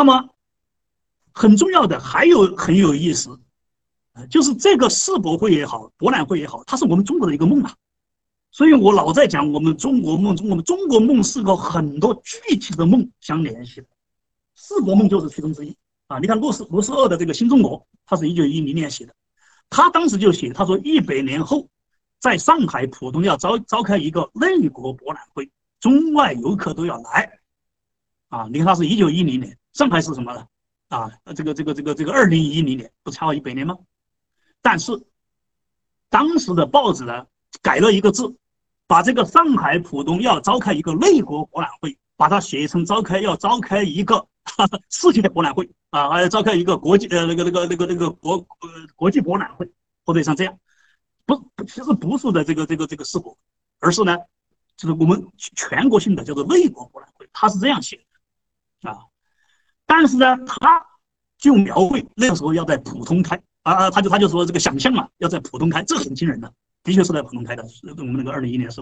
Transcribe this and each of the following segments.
那么很重要的还有很有意思，就是这个世博会也好，博览会也好，它是我们中国的一个梦啊。所以我老在讲我们中国梦，中我们，中国梦是个很多具体的梦相联系的，世博梦就是其中之一啊。你看罗斯罗斯二的这个新中国，他是一九一零年写的，他当时就写，他说一百年后，在上海浦东要召召开一个内国博览会，中外游客都要来啊。你看他是一九一零年，上海是什么呢？啊，这个这个这个这个二零一零年不差一百年吗？但是当时的报纸呢改了一个字。把这个上海浦东要召开一个内国博览会，把它写成召开要召开一个 世界博览会啊，还要召开一个国际呃那个那个那个那个国呃国际博览会，或者像这样，不其实不是的这个这个这个世博，而是呢，就是我们全国性的叫做内国博览会，他是这样写的，但是呢，他就描绘那个时候要在浦东开啊，他就他就说这个想象嘛，要在浦东开，这很惊人的。的确是在浦东开的，我们那个二零一一年是，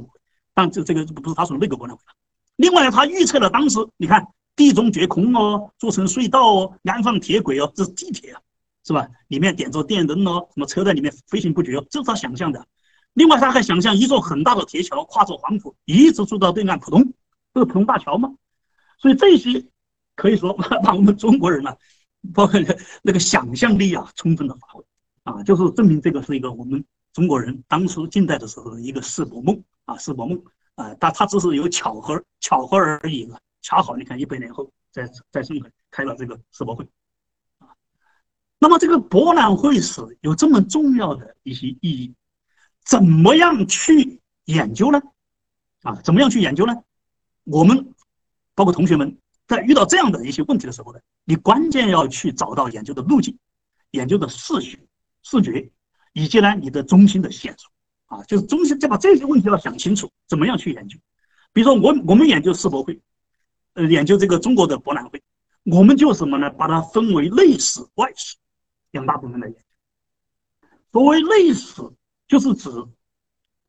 但这这个不是他说的那个博览会。另外呢，他预测了当时，你看地中掘空哦，做成隧道哦，安放铁轨哦，这是地铁啊，是吧？里面点着电灯哦，什么车在里面飞行不绝哦，这是他想象的。另外他还想象一座很大的铁桥跨着黄浦，一直住到对岸浦东，这是浦东大桥吗？所以这些可以说把 把我们中国人呢，包括那个想象力啊，充分的发挥啊，就是证明这个是一个我们。中国人当初近代的时候的一个世博梦啊，世博梦啊，但他只是有巧合，巧合而已了。恰好你看，一百年后在在上海开了这个世博会啊。那么这个博览会史有这么重要的一些意义，怎么样去研究呢？啊，怎么样去研究呢？我们包括同学们在遇到这样的一些问题的时候呢，你关键要去找到研究的路径，研究的视觉视觉。以及呢，你的中心的线索，啊，就是中心，就把这些问题要想清楚，怎么样去研究？比如说，我我们研究世博会，呃，研究这个中国的博览会，我们就什么呢？把它分为内史、外史两大部分来研究。所谓内史，就是指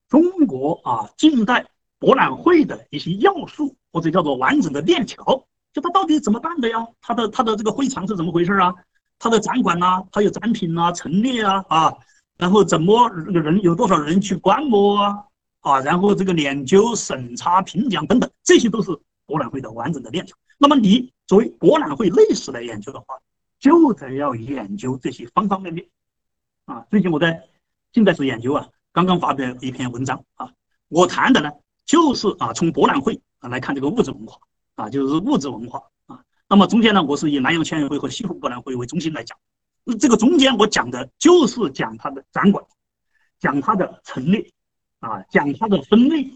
中国啊近代博览会的一些要素，或者叫做完整的链条，就它到底怎么办的呀？它的它的这个会场是怎么回事啊？它的展馆呐，它有展品呐，陈列啊，啊。然后怎么人有多少人去观摩啊？啊，然后这个研究、审查、评奖等等，这些都是博览会的完整的链条。那么你作为博览会历史来研究的话，就得要研究这些方方面面。啊，最近我在近代史研究啊，刚刚发表一篇文章啊，我谈的呢就是啊，从博览会啊来看这个物质文化啊，就是物质文化啊。那么中间呢，我是以南洋千人会和西湖博览会为中心来讲。这个中间我讲的就是讲它的展馆，讲它的陈列，啊，讲它的分类，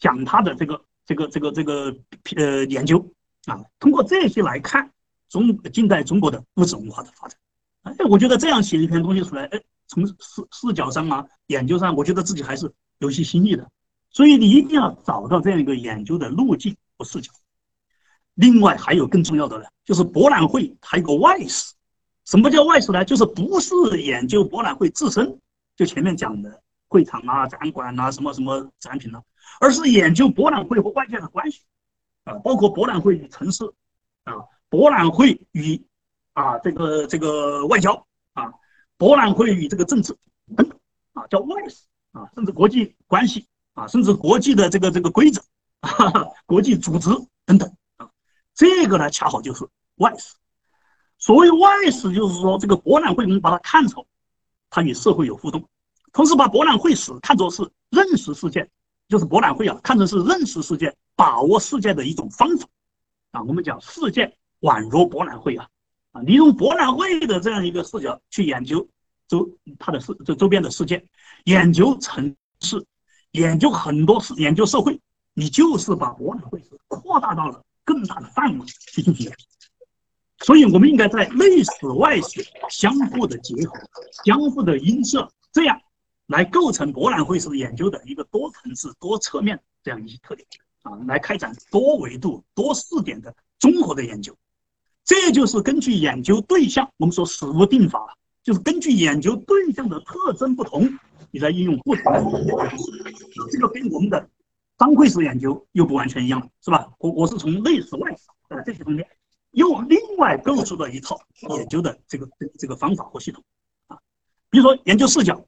讲它的这个这个这个这个呃研究啊，通过这些来看中近代中国的物质文化的发展。哎，我觉得这样写一篇东西出来，哎，从视视角上啊，研究上，我觉得自己还是有些新意的。所以你一定要找到这样一个研究的路径和视角。另外还有更重要的呢，就是博览会还有个外史。什么叫外史呢？就是不是研究博览会自身，就前面讲的会场啊、展馆啊、什么什么展品啊，而是研究博览会和外界的关系，啊，包括博览会与城市，啊，博览会与啊这个这个外交，啊，博览会与这个政治等等，啊，叫外史，啊，甚至国际关系，啊，甚至国际的这个这个规则，哈哈，国际组织等等，这个呢恰好就是外史。所谓外史，就是说这个博览会，我们把它看成它与社会有互动，同时把博览会史看作是认识世界，就是博览会啊，看成是认识世界、把握世界的一种方法啊。我们讲世界宛若博览会啊，啊，你用博览会的这样一个视角去研究周它的世这周边的世界，研究城市，研究很多事，研究社会，你就是把博览会史扩大到了更大的范围去进行。所以，我们应该在内史外史相互的结合、相互的映射，这样来构成博览会史研究的一个多层次、多侧面这样一些特点啊，来开展多维度、多视点的综合的研究。这就是根据研究对象，我们说实物定法，就是根据研究对象的特征不同，你来应用不同的研究方式。这个跟我们的章会史研究又不完全一样了，是吧？我我是从内史外史啊这些方面。又另外构筑了一套研究的这个这个方法和系统啊，比如说研究视角，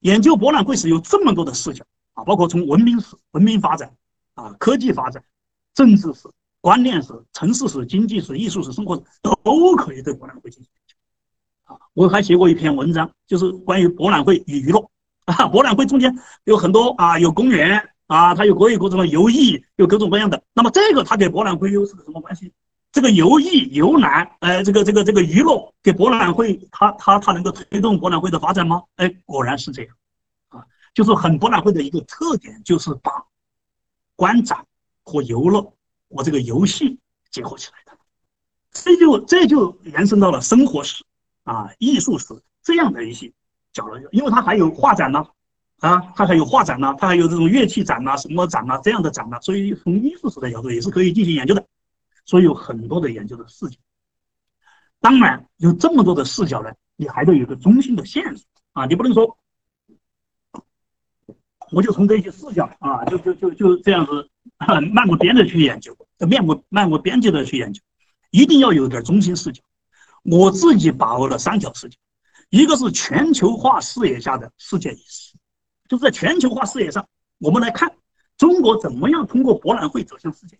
研究博览会是有这么多的视角啊，包括从文明史、文明发展啊、科技发展、政治史、观念史、城市史、经济史、艺术史、生活史都可以对博览会进行研究啊。我还写过一篇文章，就是关于博览会与娱乐 啊，博览会中间有很多啊，有公园。啊，它有各有各种的游艺，有各种各样的。那么这个它给博览会又是个什么关系？这个游艺游览，呃，这个这个这个娱乐，给博览会它它它能够推动博览会的发展吗？哎，果然是这样，啊，就是很博览会的一个特点，就是把观展和游乐和这个游戏结合起来的。这就这就延伸到了生活史啊、艺术史这样的一些角落，因为它还有画展呢。啊它还有画展呢，它还有这种乐器展呐、什么展呐这样的展呐，所以从艺术史的角度也是可以进行研究的，所以有很多的研究的视角。当然，有这么多的视角呢，你还得有个中心的线索啊，你不能说我就从这些视角啊，就就就就这样子漫无边的去研究，面无漫无边际的去研究，一定要有点中心视角。我自己把握了三条视角，一个是全球化视野下的世界意识。就是在全球化视野上，我们来看中国怎么样通过博览会走向世界，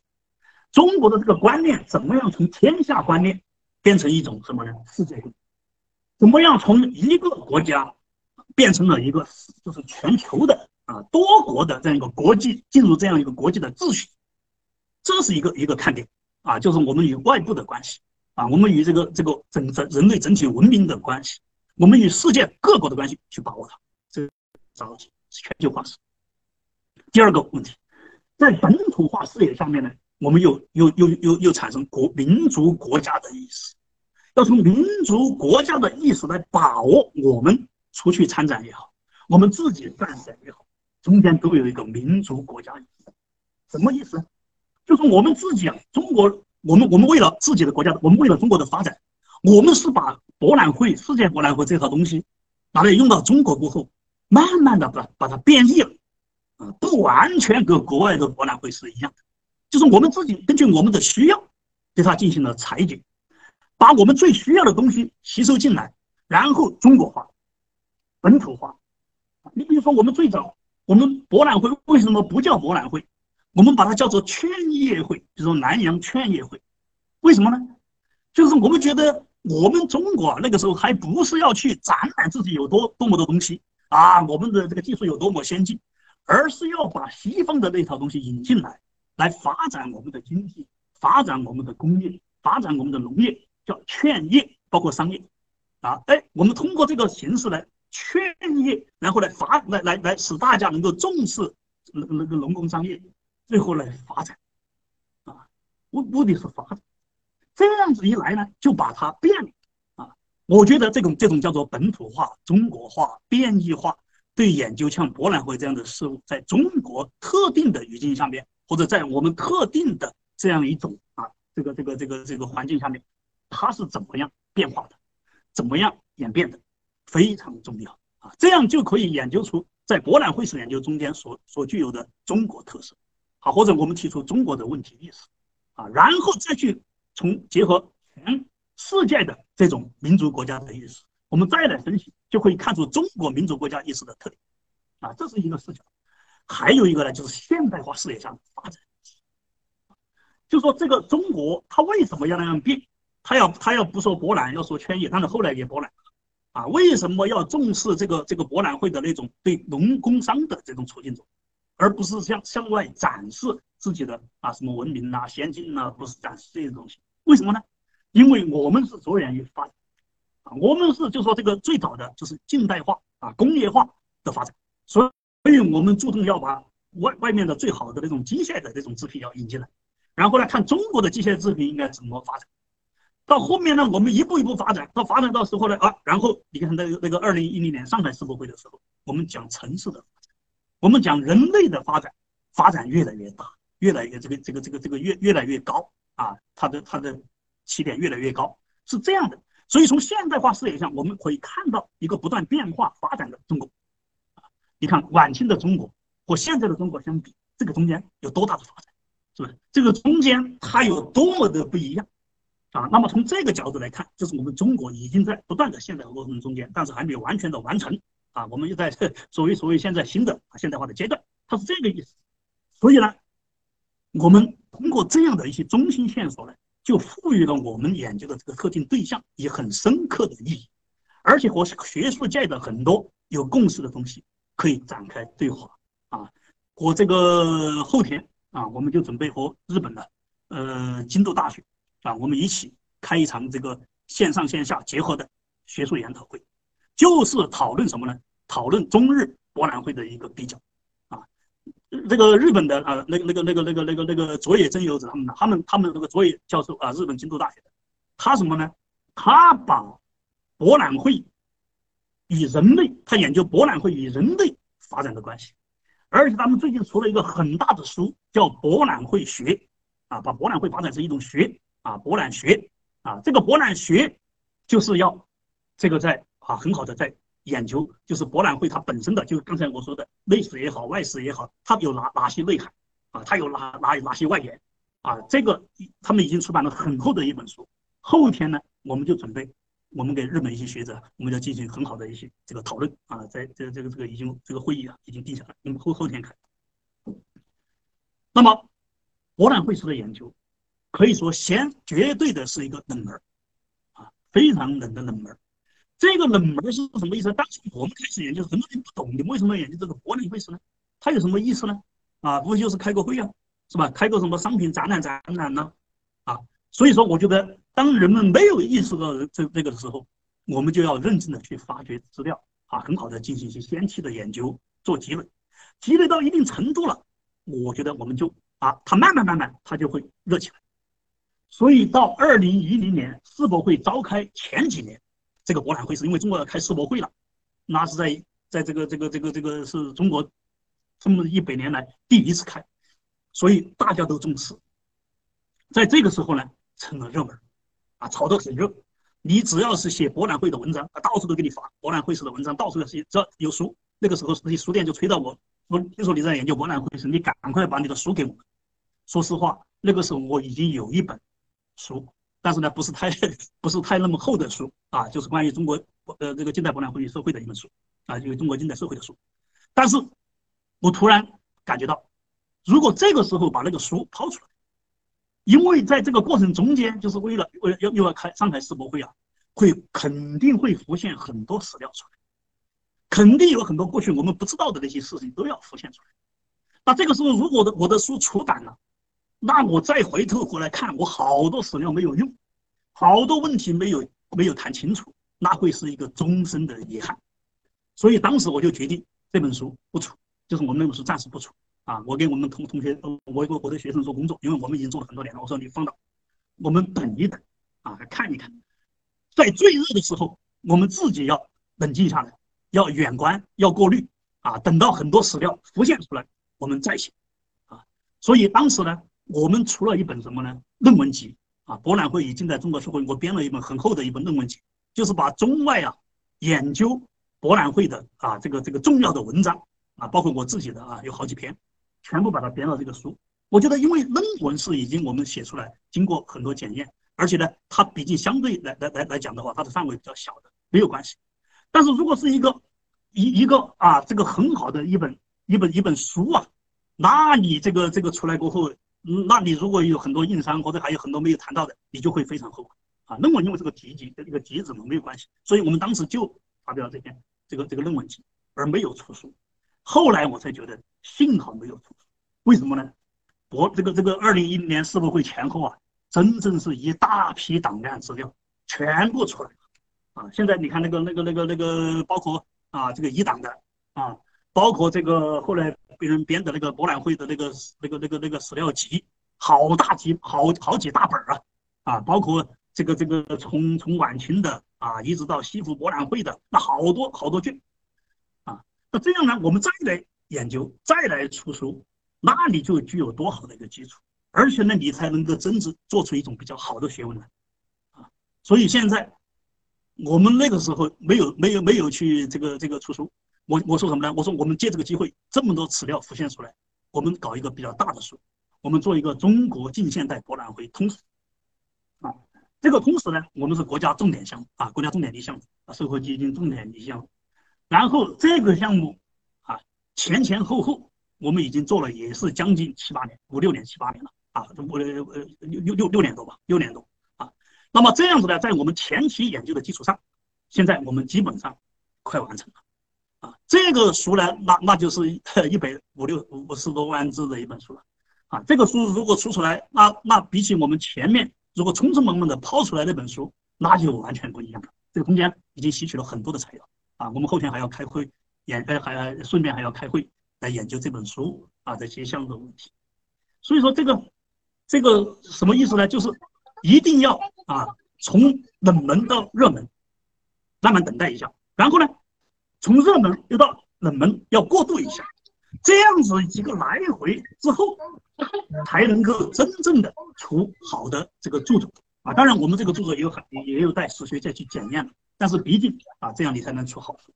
中国的这个观念怎么样从天下观念变成一种什么呢？世界观，怎么样从一个国家变成了一个就是全球的啊多国的这样一个国际进入这样一个国际的秩序，这是一个一个看点啊，就是我们与外部的关系啊，我们与这个这个整整人类整体文明的关系，我们与世界各国的关系去把握它，这着急。全球化视第二个问题，在本土化视野上面呢，我们又又又又又产生国民族国家的意识，要从民族国家的意识来把握我们出去参展也好，我们自己办展也好，中间都有一个民族国家意识。什么意思？就是我们自己啊，中国，我们我们为了自己的国家，我们为了中国的发展，我们是把博览会、世界博览会这套东西拿来用到中国过后。慢慢的把把它变异了，啊，不完全跟国外的博览会是一样的，就是我们自己根据我们的需要，对它进行了裁剪，把我们最需要的东西吸收进来，然后中国化、本土化。你比如说，我们最早我们博览会为什么不叫博览会？我们把它叫做劝业会，比如说南洋劝业会，为什么呢？就是我们觉得我们中国那个时候还不是要去展览自己有多多么多东西。啊，我们的这个技术有多么先进，而是要把西方的那套东西引进来，来发展我们的经济，发展我们的工业，发展我们的农业，叫劝业，包括商业。啊，哎，我们通过这个形式来劝业，然后来发，来来来使大家能够重视那个那个农工商业，最后来发展。啊，目目的是发展，这样子一来呢，就把它变了。我觉得这种这种叫做本土化、中国化、变异化，对研究像博览会这样的事物，在中国特定的语境下面，或者在我们特定的这样一种啊，这个这个这个这个环境下面，它是怎么样变化的，怎么样演变的，非常重要啊！这样就可以研究出在博览会式研究中间所所具有的中国特色，好，或者我们提出中国的问题意识啊，然后再去从结合全。世界的这种民族国家的意识，我们再来分析，就可以看出中国民族国家意识的特点。啊，这是一个视角。还有一个呢，就是现代化视野上发展。就说这个中国，它为什么要那样变？它要它要不说博览，要说圈业，但是后来也博览。啊，为什么要重视这个这个博览会的那种对农工商的这种促进者，而不是向向外展示自己的啊什么文明呐、先进呐，不是展示这些东西？为什么呢？因为我们是着眼于发展，啊，我们是就说这个最早的就是近代化啊工业化的发展，所以所以我们注重要把外外面的最好的那种机械的这种制品要引进来，然后呢看中国的机械制品应该怎么发展，到后面呢我们一步一步发展，到发展到时候呢啊，然后你看那个那个二零一零年上海世博会的时候，我们讲城市的发展，我们讲人类的发展，发展越来越大，越来越这个这个这个这个越越来越高啊，它的它的。起点越来越高，是这样的。所以从现代化视野上，我们可以看到一个不断变化发展的中国。你看晚清的中国和现在的中国相比，这个中间有多大的发展，是不是？这个中间它有多么的不一样？啊，那么从这个角度来看，就是我们中国已经在不断的现代化过程中间，但是还没有完全的完成啊，我们又在 所谓所谓现在新的现代化的阶段，它是这个意思。所以呢，我们通过这样的一些中心线索呢，就赋予了我们研究的这个特定对象以很深刻的意义，而且和学术界的很多有共识的东西可以展开对话啊。我这个后天啊，我们就准备和日本的呃京都大学。啊，我们一起开一场这个线上线下结合的学术研讨会，就是讨论什么呢？讨论中日博览会的一个比较。啊，这个日本的啊，那个那个那个那个那个那个佐野真由子他们的，他们他们那个佐野教授啊，日本京都大学的，他什么呢？他把博览会与人类，他研究博览会与人类发展的关系，而且他们最近出了一个很大的书，叫《博览会学》，啊，把博览会发展成一种学。啊，博览学啊，这个博览学就是要这个在啊很好的在研究，就是博览会它本身的，就是刚才我说的内史也好，外史也好，它有哪哪些内涵啊？它有哪哪哪些外延啊？这个他们已经出版了很厚的一本书。后天呢，我们就准备我们给日本一些学者，我们要进行很好的一些这个讨论啊，在这这个这个已经这个会议啊已经定下来，我们后后天开。那么博览会史的研究。可以说，先绝对的是一个冷门啊，非常冷的冷门这个冷门是什么意思？当时我们开始研究，很多人不懂，你为什么要研究这个柏林会史呢？它有什么意思呢？啊，不就是开个会啊，是吧？开个什么商品展览展览呢？啊，所以说，我觉得当人们没有意识到这这个的时候，我们就要认真的去发掘资料啊，很好的进行一些先期的研究，做积累，积累到一定程度了，我觉得我们就啊，它慢慢慢慢，它就会热起来。所以到二零一零年世博会召开前几年，这个博览会是因为中国要开世博会了，那是在在这个这个这个这个是中国这么一百年来第一次开，所以大家都重视。在这个时候呢，成了热门，啊，炒得很热。你只要是写博览会的文章，啊，到处都给你发博览会史的文章，到处都是，只要有书，那个时候那些书店就催到我，说听说你在研究博览会史，你赶快把你的书给我。说实话，那个时候我已经有一本。书，但是呢，不是太 不是太那么厚的书啊，就是关于中国呃这个近代博览会社会的一本书啊，就是中国近代社会的书。但是，我突然感觉到，如果这个时候把那个书抛出来，因为在这个过程中间，就是为了为要又要开上海世博会啊，会肯定会浮现很多史料出来，肯定有很多过去我们不知道的那些事情都要浮现出来。那这个时候，如果的我的书出版了，那我再回头过来看，我好多史料没有用，好多问题没有没有谈清楚，那会是一个终身的遗憾。所以当时我就决定这本书不出，就是我们那本书暂时不出啊。我给我们同同学，我我我的学生做工作，因为我们已经做了很多年了。我说你放到，我们等一等啊，看一看，在最热的时候，我们自己要冷静下来，要远观，要过滤啊。等到很多史料浮现出来，我们再写啊。所以当时呢。我们除了一本什么呢？论文集啊，博览会已经在中国社会，我编了一本很厚的一本论文集，就是把中外啊研究博览会的啊这个这个重要的文章啊，包括我自己的啊有好几篇，全部把它编了这个书。我觉得，因为论文是已经我们写出来，经过很多检验，而且呢，它毕竟相对来来来来讲的话，它的范围比较小的，没有关系。但是如果是一个一一个啊这个很好的一本一本一本书啊，那你这个这个出来过后。嗯，那你如果有很多硬伤，或者还有很多没有谈到的，你就会非常后悔啊。论文因为是个题集，跟这个集子嘛没有关系，所以我们当时就发表了这篇这个这个论文集，而没有出书。后来我才觉得幸好没有出书，为什么呢？我这个这个二零一零年世博会前后啊，真正是一大批档案资料全部出来了啊。现在你看那个那个那个那个，包括啊这个一档的啊。包括这个后来被人编的那个博览会的那个那个那个那个史料集，好大集，好好几大本啊，啊，包括这个这个从从晚清的啊，一直到西湖博览会的那好多好多卷，啊，那这样呢，我们再来研究，再来出书，那你就具有多好的一个基础，而且呢，你才能够真正做出一种比较好的学问来，啊，所以现在我们那个时候没有没有没有去这个这个出书。我我说什么呢？我说我们借这个机会，这么多史料浮现出来，我们搞一个比较大的书，我们做一个中国近现代博览会通史，啊，这个通史呢，我们是国家重点项目啊，国家重点的项目啊，社会基金重点的项目。然后这个项目啊，前前后后我们已经做了也是将近七八年，五六年七八年了啊，五呃呃六六六六年多吧，六年多啊。那么这样子呢，在我们前期研究的基础上，现在我们基本上快完成了。这个书呢，那那就是一 百五六五十多万字的一本书了，啊，这个书如果出出来，那那比起我们前面如果匆匆忙忙的抛出来那本书，那就完全不一样了。这个中间已经吸取了很多的材料，啊，我们后天还要开会研，呃，还顺便还要开会来研究这本书啊这些项目的问题。所以说这个这个什么意思呢？就是一定要啊从冷门到热门，慢慢等待一下，然后呢？从热门又到冷门，要过渡一下，这样子一个来回之后，才能够真正的出好的这个著作啊。当然，我们这个著作也有很也有待史学界去检验的，但是毕竟啊，这样你才能出好书。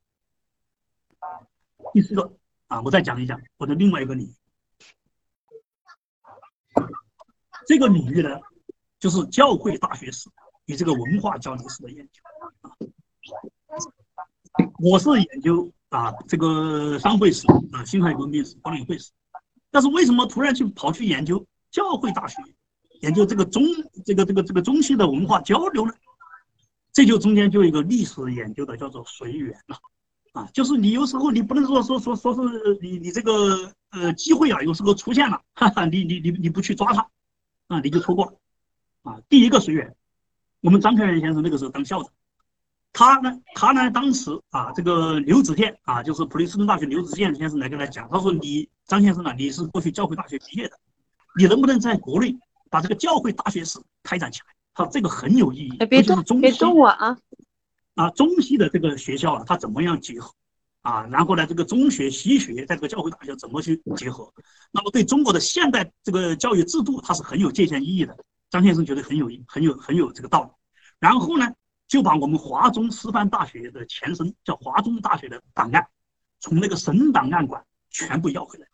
第四个啊，我再讲一讲我的另外一个领域，这个领域呢，就是教会大学史与这个文化交流史的研究啊。我是研究啊这个商会史啊辛亥革命史光岭会史，但是为什么突然去跑去研究教会大学，研究这个中这个这个这个中西的文化交流呢？这就中间就有一个历史研究的叫做随缘了，啊，就是你有时候你不能说说说说是你你这个呃机会啊有时候出现了，哈哈，你你你你不去抓它，啊你就错过了，啊，第一个随缘，我们张开元先生那个时候当校长。他呢，他呢，当时啊，这个刘子健啊，就是普林斯顿大学刘子健先生来跟他讲，他说：“你张先生啊，你是过去教会大学毕业的，你能不能在国内把这个教会大学史开展起来？他说这个很有意义。别动，别动我啊！啊，中西的这个学校啊，它怎么样结合？啊，然后呢，这个中学西学在这个教会大学怎么去结合？那么对中国的现代这个教育制度，它是很有借鉴意义的。张先生觉得很有很有很有这个道理。然后呢？就把我们华中师范大学的前身叫华中大学的档案，从那个省档案馆全部要回来，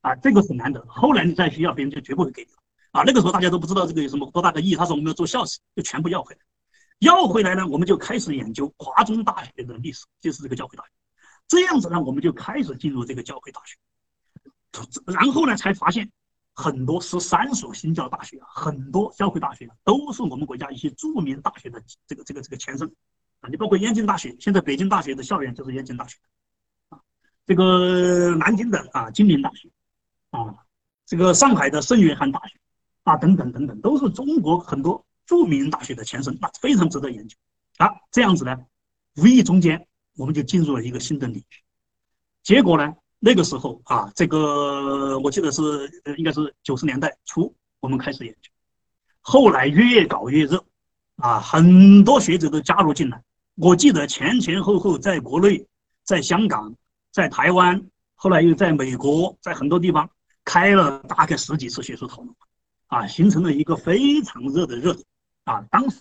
啊，这个很难得。后来你再需要，别人就绝不会给你了。啊，那个时候大家都不知道这个有什么多大的意义。他说我们要做校史，就全部要回来。要回来呢，我们就开始研究华中大学的历史，就是这个教会大学。这样子呢，我们就开始进入这个教会大学，然后呢，才发现。很多十三所新教大学啊，很多教会大学啊都是我们国家一些著名大学的这个这个这个前身啊。你包括燕京大学，现在北京大学的校园就是燕京大学啊。这个南京的啊，金陵大学啊，这个上海的圣约翰大学啊，等等等等，都是中国很多著名大学的前身，那非常值得研究啊。这样子呢，无意中间我们就进入了一个新的领域，结果呢？那个时候啊，这个我记得是，应该是九十年代初，我们开始研究，后来越搞越热，啊，很多学者都加入进来。我记得前前后后，在国内、在香港、在台湾，后来又在美国，在很多地方开了大概十几次学术讨论，啊，形成了一个非常热的热点，啊，当时，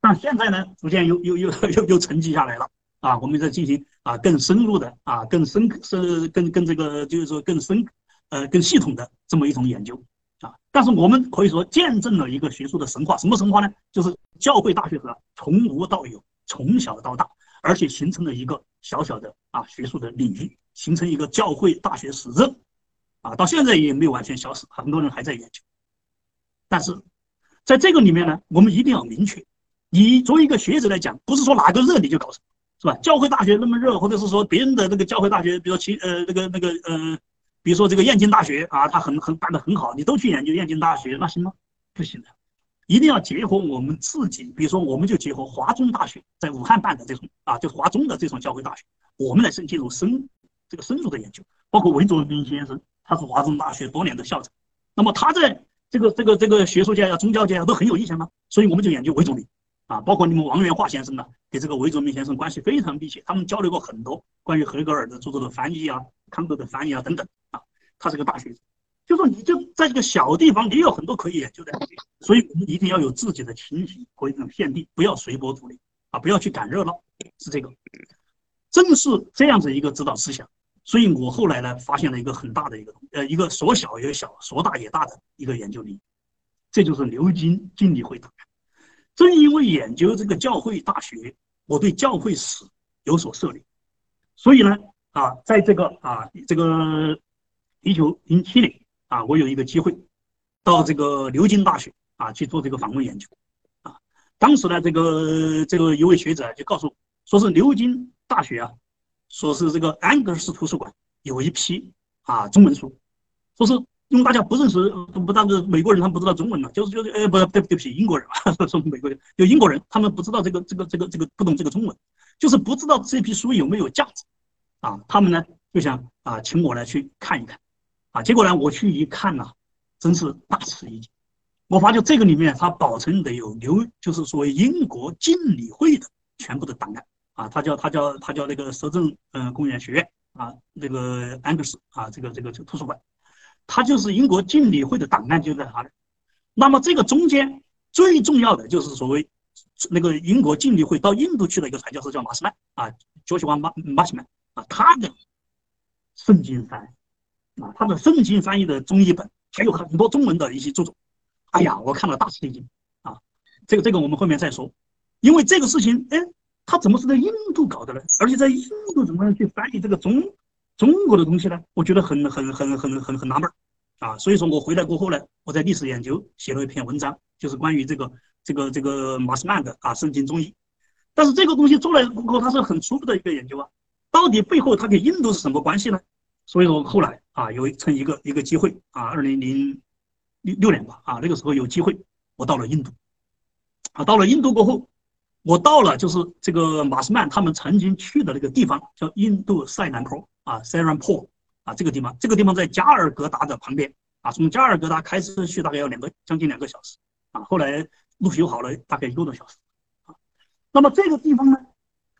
但现在呢，逐渐又又又又又沉寂下来了。啊，我们在进行啊更深入的啊更深是更更这个就是说更深呃更系统的这么一种研究啊，但是我们可以说见证了一个学术的神话，什么神话呢？就是教会大学者从无到有，从小到大，而且形成了一个小小的啊学术的领域，形成一个教会大学史热啊，到现在也没有完全消失，很多人还在研究。但是在这个里面呢，我们一定要明确，你作为一个学者来讲，不是说哪个热你就搞什么。是吧？教会大学那么热，或者是说别人的那个教会大学，比如说其呃那个那个呃，比如说这个燕京大学啊，它很很办得很好，你都去研究燕京大学，那行吗？不行的，一定要结合我们自己，比如说我们就结合华中大学在武汉办的这种啊，就华中的这种教会大学，我们来深进入深这个深入的研究，包括韦卓斌先生，他是华中大学多年的校长，那么他在这个这个这个学术界啊、宗教界啊都很有意见嘛，所以我们就研究韦卓斌。啊，包括你们王元化先生呢，跟这个韦卓明先生关系非常密切，他们交流过很多关于黑格尔的著作的翻译啊、康德的翻译啊等等啊。他是个大学者，就说你就在这个小地方，你有很多可以研究的，所以我们一定要有自己的情形和一种限定，不要随波逐流啊，不要去赶热闹，是这个。正是这样子一个指导思想，所以我后来呢，发现了一个很大的一个呃一个说小也小，说大也大的一个研究领域，这就是牛津经理会档案。正因为研究这个教会大学，我对教会史有所涉猎，所以呢，啊，在这个啊这个一九零七年啊，我有一个机会到这个牛津大学啊去做这个访问研究，啊，当时呢，这个这个一位学者就告诉我，说是牛津大学啊，说是这个安格斯图书馆有一批啊中文书，说是。因为大家不认识，不但是美国人，他们不知道中文嘛，就是就是，呃，不对，对不起，英国人啊，说美国人，就英国人，他们不知道这个这个这个这个不懂这个中文，就是不知道这批书有没有价值，啊，他们呢就想啊，请我来去看一看，啊，结果呢，我去一看呢，真是大吃一惊，我发觉这个里面它保存的有留，就是所谓英国敬礼会的全部的档案，啊，他叫他叫他叫那个摄政嗯公园学院啊，那个安格斯啊，这个这个这个图书馆。它就是英国敬礼会的档案就在它那，那么这个中间最重要的就是所谓那个英国敬礼会到印度去的一个传教士叫马斯曼啊，就喜欢马马斯曼啊，他的圣经翻啊，他的圣经翻译的中译本还有很多中文的一些著作，哎呀，我看了大吃一惊啊，这个这个我们后面再说，因为这个事情，哎，他怎么是在印度搞的呢？而且在印度怎么样去翻译这个中？中国的东西呢，我觉得很很很很很很纳闷儿啊，所以说我回来过后呢，我在历史研究写了一篇文章，就是关于这个这个这个马斯曼的啊圣经中医，但是这个东西做了过后，它是很初步的一个研究啊，到底背后它跟印度是什么关系呢？所以说后来啊，有趁一个一个机会啊，二零零六六年吧啊，那个时候有机会，我到了印度，啊，到了印度过后，我到了就是这个马斯曼他们曾经去的那个地方，叫印度塞南坡。啊 s a r a n p o 啊，这个地方，这个地方在加尔各答的旁边啊，从加尔各答开车去大概要两个将近两个小时啊，后来路修好了，大概一个多小时啊。那么这个地方呢，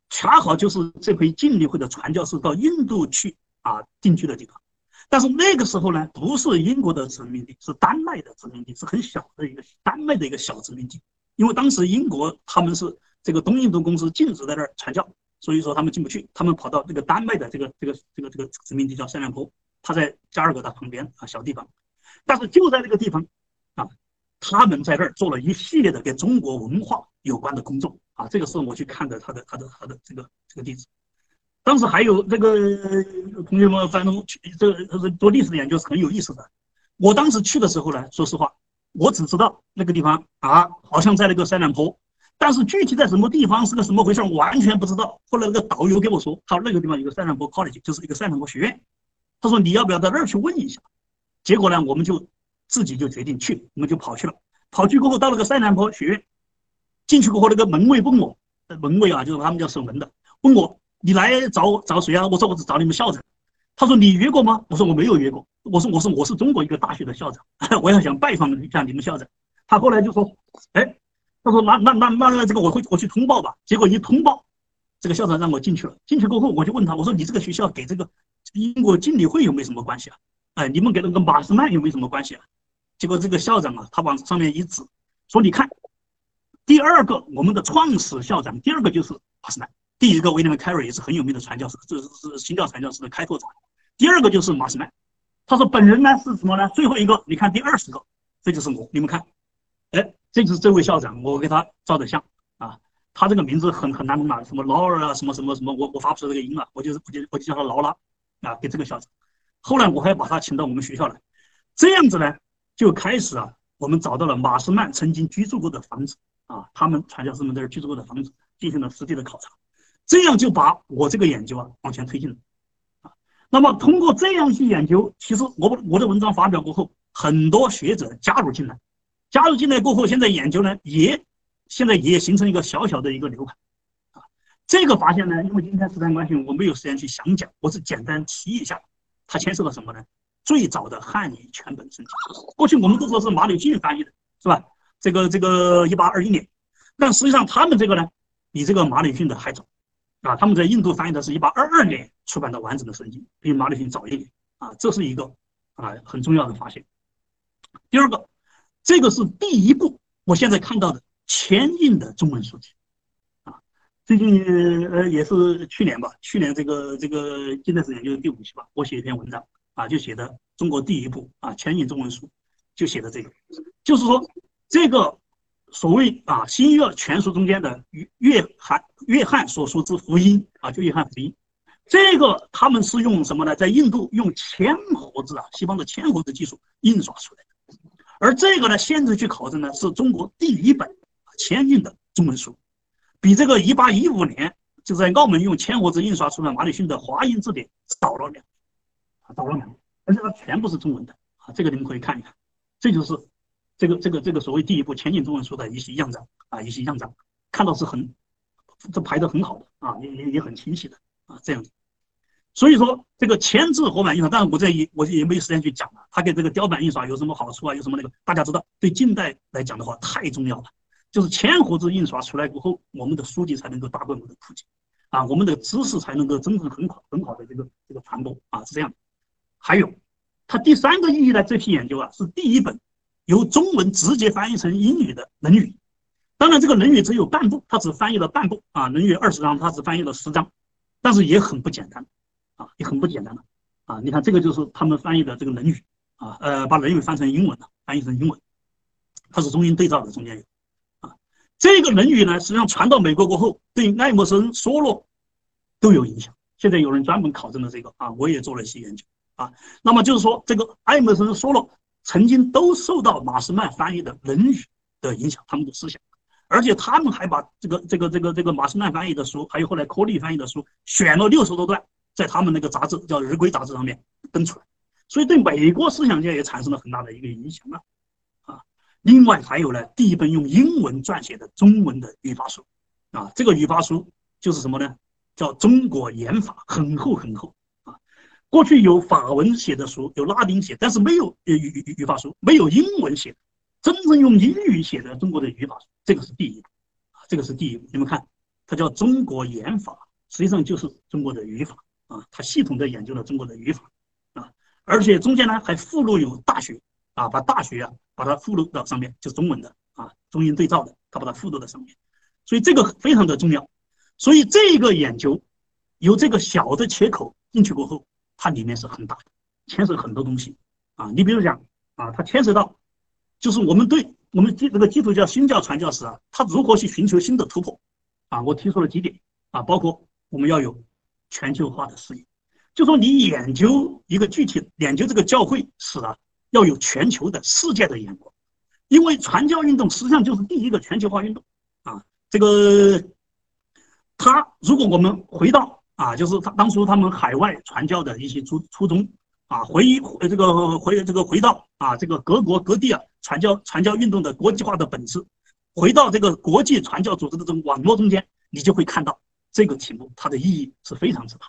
恰好就是这回敬礼会的传教士到印度去啊定居的地方。但是那个时候呢，不是英国的殖民地，是丹麦的殖民地，是很小的一个丹麦的一个小殖民地。因为当时英国他们是这个东印度公司禁止在那儿传教。所以说他们进不去，他们跑到这个丹麦的这个这个这个这个殖民地叫塞兰坡，他在加尔各答旁边啊小地方，但是就在这个地方啊，他们在这儿做了一系列的跟中国文化有关的工作啊，这个是我去看的他的他的他的这个这个地址。当时还有这个同学们，反正去这个做历史的研究是很有意思的。我当时去的时候呢，说实话，我只知道那个地方啊，好像在那个塞兰坡。但是具体在什么地方是个什么回事，完全不知道。后来那个导游跟我说，他说那个地方有个塞兰坡 College，就是一个塞兰坡学院。他说你要不要到那儿去问一下？结果呢，我们就自己就决定去，我们就跑去了。跑去过后，到了个塞兰坡学院，进去过后，那个门卫问我，门卫啊，就是他们叫守门的，问我你来找找谁啊？我说我是找你们校长。他说你约过吗？我说我没有约过。我说我说我是中国一个大学的校长，我要想拜访一下你们校长。他后来就说，哎。他说：“那那那那那这个我会我去通报吧。”结果一通报，这个校长让我进去了。进去过后，我就问他：“我说你这个学校给这个英国经理会有没有什么关系啊？哎，你们给那个马斯曼有没有什么关系啊？”结果这个校长啊，他往上面一指，说：“你看，第二个我们的创始校长，第二个就是马斯曼。第一个威廉·凯瑞也是很有名的传教士，这是新教传教士的开拓者。第二个就是马斯曼。他说本人呢是什么呢？最后一个，你看第二十个，这就是我。你们看，哎。”这就是这位校长，我给他照的相啊。他这个名字很很难懂啊，什么劳尔啊，什么什么什么，我我发不出这个音了，我就是我就我就叫他劳拉啊，给这个校长。后来我还把他请到我们学校来，这样子呢，就开始啊，我们找到了马斯曼曾经居住过的房子啊，他们传教士们在这居住过的房子，进行了实地的考察，这样就把我这个研究啊往前推进了啊。那么通过这样去研究，其实我我的文章发表过后，很多学者加入进来。加入进来过后，现在研究呢也，现在也形成一个小小的一个流派，啊，这个发现呢，因为今天时间关系，我没有时间去详讲，我是简单提一下，它牵涉到什么呢？最早的汉语全本圣经，过去我们都说是马礼逊翻译的，是吧？这个这个一八二一年，但实际上他们这个呢，比这个马礼逊的还早，啊，他们在印度翻译的是一八二二年出版的完整的圣经，比马礼逊早一点，啊，这是一个啊很重要的发现。第二个。这个是第一部，我现在看到的签印的中文书籍，啊，最近呃也是去年吧，去年这个这个近代史研究第五期吧，我写一篇文章啊，就写的中国第一部啊签印中文书，就写的这个，就是说这个所谓啊新约全书中间的约约翰约翰所说之福音啊，就约翰福音，这个他们是用什么呢？在印度用铅盒子啊，西方的铅盒子技术印刷出来。而这个呢，现在去考证呢，是中国第一本铅印的中文书，比这个1815年就在澳门用铅盒子印刷出的马里逊的华英字典少了两，少了两，而且它全部是中文的啊，这个你们可以看一看，这就是这个这个这个所谓第一部铅印中文书的一些样章啊，一些样章，看到是很这排的很好的啊，也也也很清晰的啊，这样子。所以说，这个铅字活版印刷，当然我这也我也没有时间去讲了。它跟这个雕版印刷有什么好处啊？有什么那个？大家知道，对近代来讲的话，太重要了。就是铅活字印刷出来过后，我们的书籍才能够大规模的普及，啊，我们的知识才能够真正很好很好的这个这个传播啊，是这样。还有，它第三个意义呢，这批研究啊，是第一本由中文直接翻译成英语的《论语》。当然，这个《论语》只有半部，它只翻译了半部啊，《论语》二十章，它只翻译了十章，但是也很不简单。啊，也很不简单的啊！你看，这个就是他们翻译的这个《论语》啊，呃，把《论语》翻成英文了，翻译成英文，它是中英对照的，中间有啊。这个《论语》呢，实际上传到美国过后，对爱默生、梭罗都有影响。现在有人专门考证了这个啊，我也做了一些研究啊。那么就是说，这个爱默生、梭罗曾经都受到马斯曼翻译的《论语》的影响，他们的思想，而且他们还把这个这个这个这个马斯曼翻译的书，还有后来柯利翻译的书，选了六十多段。在他们那个杂志叫《日规》杂志上面登出来，所以对美国思想界也产生了很大的一个影响啊啊！另外还有呢，第一本用英文撰写的中文的语法书啊，这个语法书就是什么呢？叫《中国言法》，很厚很厚啊。过去有法文写的书，有拉丁写，但是没有语语语法书，没有英文写，真正用英语写的中国的语法书，这个是第一啊，这个是第一。你们看，它叫《中国言法》，实际上就是中国的语法。啊，他系统的研究了中国的语法，啊，而且中间呢还附录有大学，啊，把大学啊把它附录到上面，就是中文的啊，中英对照的，他把它附录在上面，所以这个非常的重要。所以这个研究有这个小的切口进去过后，它里面是很大的，牵涉很多东西啊。你比如讲啊，它牵涉到就是我们对我们基这个基督教新教传教士啊，他如何去寻求新的突破啊？我提出了几点啊，包括我们要有。全球化的视野，就说你研究一个具体研究这个教会史啊，要有全球的世界的眼光，因为传教运动实际上就是第一个全球化运动啊。这个，他如果我们回到啊，就是他当初他们海外传教的一些初初衷啊，回忆这个回这个回到啊这个各国各地啊传教传教运动的国际化的本质，回到这个国际传教组织的这种网络中间，你就会看到。这个题目它的意义是非常之大，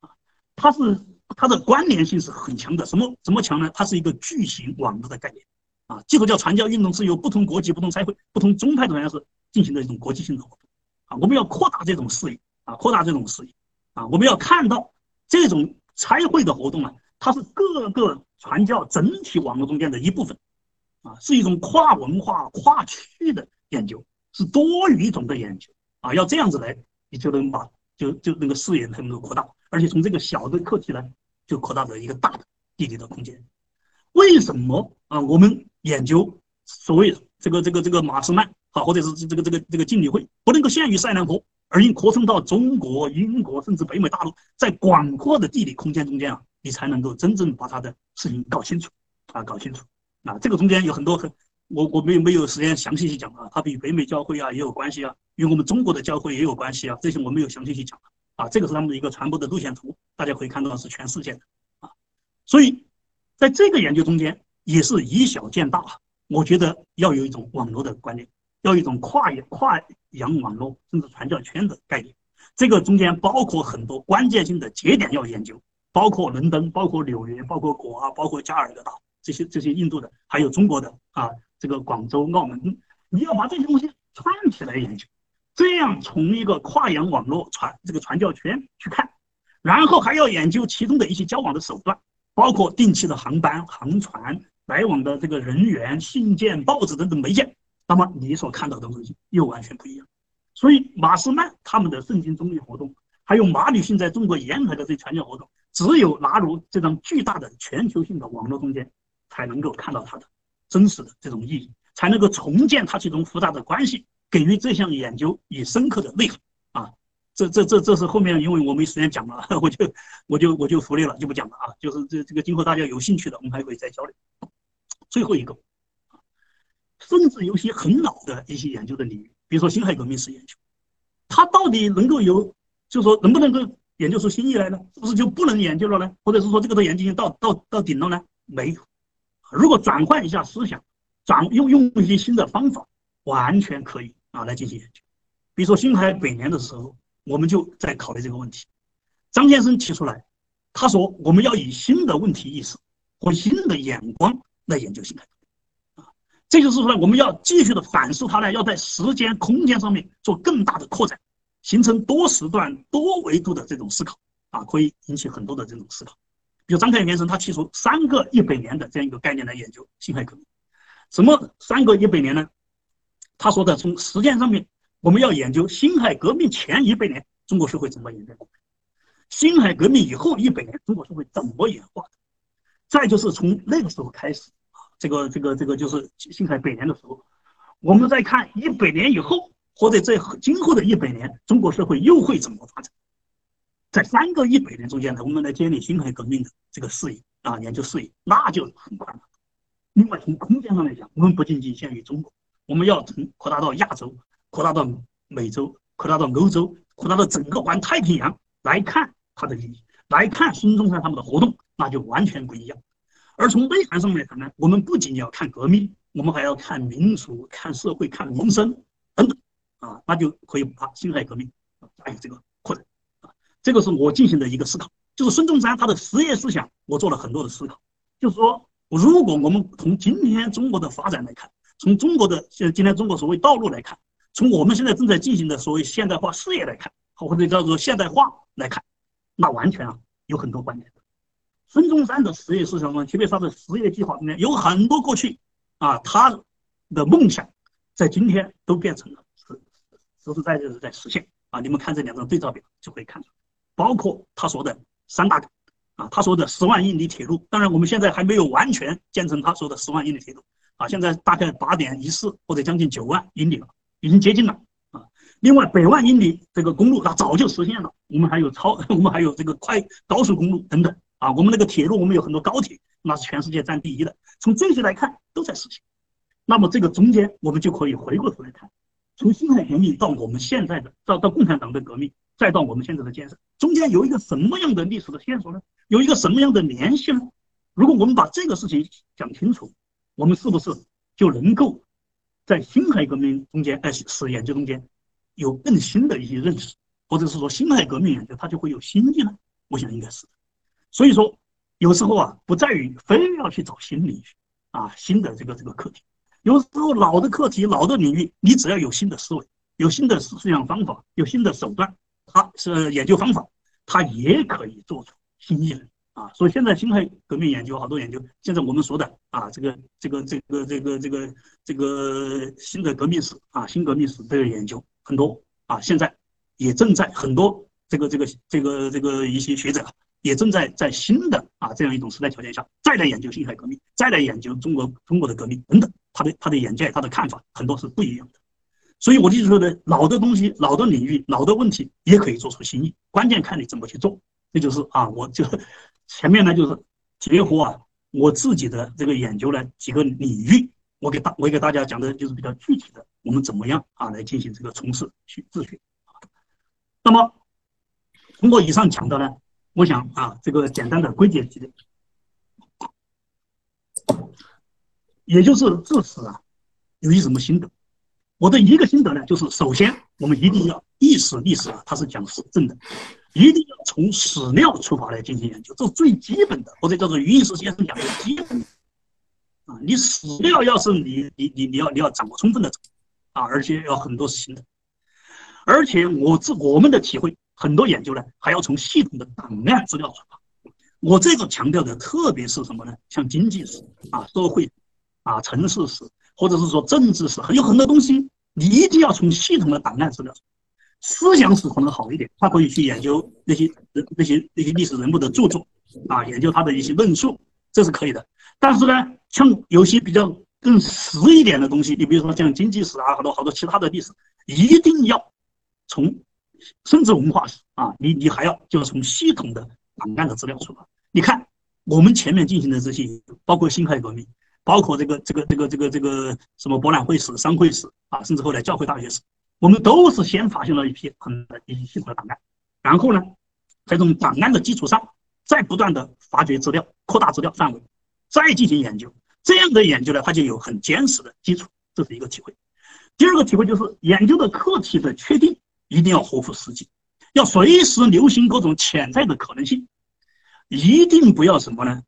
啊，它是它的关联性是很强的。什么怎么强呢？它是一个巨型网络的概念，啊，基督教传教运动是由不同国籍、不同差会、不同宗派的传教士进行的一种国际性的活动，啊，我们要扩大这种视野，啊，扩大这种视野，啊，我们要看到这种差会的活动啊，它是各个传教整体网络中间的一部分，啊，是一种跨文化、跨区域的研究，是多语种的研究，啊，要这样子来。你就能把就就那个视野能够扩大，而且从这个小的课题呢，就扩大了一个大的地理的空间。为什么啊？我们研究所谓这个这个这个马斯曼啊，或者是这个这个这个敬礼会，不能够限于塞南河，而应扩充到中国、英国甚至北美大陆，在广阔的地理空间中间啊，你才能够真正把他的事情搞清楚啊，搞清楚啊。这个中间有很多很。我我没有没有时间详细去讲啊，它比北美教会啊也有关系啊，与我们中国的教会也有关系啊，这些我没有详细去讲啊，这个是他们的一个传播的路线图，大家可以看到是全世界的啊，所以在这个研究中间也是以小见大，我觉得要有一种网络的观念，要一种跨跨洋网络甚至传教圈的概念，这个中间包括很多关键性的节点要研究，包括伦敦，包括纽约，包括果啊，包括加尔各答这些这些印度的，还有中国的啊。这个广州、澳门，你要把这些东西串起来研究，这样从一个跨洋网络传这个传教圈去看，然后还要研究其中的一些交往的手段，包括定期的航班、航船来往的这个人员、信件、报纸等等媒介，那么你所看到的东西又完全不一样。所以马斯曼他们的圣经中立活动，还有马吕逊在中国沿海的这传教活动，只有纳入这张巨大的全球性的网络中间，才能够看到它的。真实的这种意义，才能够重建它这种复杂的关系，给予这项研究以深刻的内涵啊！这这这这是后面因为我没时间讲了，我就我就我就忽略了，就不讲了啊！就是这这个今后大家有兴趣的，我们还可以再交流。最后一个，甚至有些很老的一些研究的领域，比如说辛亥革命史研究，它到底能够有，就是说能不能够研究出新意来呢？是不是就不能研究了呢？或者是说这个的研究到到到顶了呢？没有。如果转换一下思想，转用用一些新的方法，完全可以啊来进行研究。比如说辛亥百年的时候，我们就在考虑这个问题。张先生提出来，他说我们要以新的问题意识和新的眼光来研究辛亥，啊，这就是说呢，我们要继续的反思它呢，要在时间空间上面做更大的扩展，形成多时段、多维度的这种思考，啊，可以引起很多的这种思考。比如张开元先生，他提出三个一百年的这样一个概念来研究辛亥革命。什么三个一百年呢？他说的从时间上面，我们要研究辛亥革命前一百年中国社会怎么演变过来，辛亥革命以后一百年中国社会怎么演化的。再就是从那个时候开始，这个这个这个就是辛亥百年的时候，我们再看一百年以后或者在今后的一百年，中国社会又会怎么发展？在三个一百年中间呢，我们来建立辛亥革命的这个事业啊，研究事业，那就很快了。另外，从空间上来讲，我们不仅仅限于中国，我们要从扩大到亚洲，扩大到美洲，扩大到欧洲，扩大到整个环太平洋来看它的意义，来看孙中山他们的活动，那就完全不一样。而从内涵上面来看呢，我们不仅要看革命，我们还要看民族、看社会、看民生等等啊，那就可以把辛亥革命啊加以这个。这个是我进行的一个思考，就是孙中山他的实业思想，我做了很多的思考。就是说，如果我们从今天中国的发展来看，从中国的现今天中国所谓道路来看，从我们现在正在进行的所谓现代化事业来看，或者叫做现代化来看，那完全啊有很多关联。孙中山的实业思想中，特别是他的实业计划里面，有很多过去啊他的梦想，在今天都变成了实实实在在的在实现啊。你们看这两张对照表就可以看出。包括他说的三大港，啊，他说的十万英里铁路，当然我们现在还没有完全建成他说的十万英里铁路，啊，现在大概八点一四或者将近九万英里了，已经接近了，啊，另外百万英里这个公路那早就实现了，我们还有超，我们还有这个快高速公路等等，啊，我们那个铁路我们有很多高铁，那是全世界占第一的，从这些来看都在实现，那么这个中间我们就可以回过头来看，从辛亥革命到我们现在的到到共产党的革命。再到我们现在的建设，中间有一个什么样的历史的线索呢？有一个什么样的联系呢？如果我们把这个事情讲清楚，我们是不是就能够在辛亥革命中间，哎，史研究中间有更新的一些认识，或者是说辛亥革命研究它就会有新意呢？我想应该是。所以说，有时候啊，不在于非要去找新领域啊，新的这个这个课题，有时候老的课题、老的领域，你只要有新的思维、有新的思想方法、有新的手段。它是研究方法，它也可以做出新意来啊！所以现在辛亥革命研究好多研究，现在我们说的啊，这个这个这个这个这个这个新的革命史啊，新革命史这个研究很多啊，现在也正在很多这个这个这个这个一些学者也正在在新的啊这样一种时代条件下再来研究辛亥革命，再来研究中国中国的革命等等，他的他的眼界他的看法很多是不一样的。所以我就说呢，老的东西、老的领域、老的问题也可以做出新意，关键看你怎么去做。这就是啊，我就前面呢就是结合啊我自己的这个研究呢几个领域，我给大我给大家讲的就是比较具体的，我们怎么样啊来进行这个从事去自学。那么通过以上讲的呢，我想啊这个简单的归结几点，也就是至此啊有一什么心得。我的一个心得呢，就是首先我们一定要意识历史啊，它是讲实证的，一定要从史料出发来进行研究，这是最基本的，或者叫做余英时先生讲的基本啊。你史料要是你你你你要你要掌握充分的啊，而且要很多新的，而且我自我们的体会，很多研究呢还要从系统的档案资料出发。我这个强调的特别是什么呢？像经济史啊、社会啊、城市史。或者是说政治史，有很多东西，你一定要从系统的档案资料。思想史可能好一点，他可以去研究那些人、那些那些历史人物的著作，啊，研究他的一些论述，这是可以的。但是呢，像有些比较更实一点的东西，你比如说像经济史啊，好多好多其他的历史，一定要从甚至文化史啊，你你还要就是从系统的档案的资料出发。你看我们前面进行的这些，包括辛亥革命，包括这个这个这个这个这个什么博览会史、商会史啊，甚至后来教会大学史，我们都是先发现了一批很一些系统的档案，然后呢，在这种档案的基础上，再不断的发掘资料，扩大资料范围，再进行研究。这样的研究呢，它就有很坚实的基础，这是一个体会。第二个体会就是，研究的课题的确定一定要合乎实际，要随时留心各种潜在的可能性，一定不要什么呢？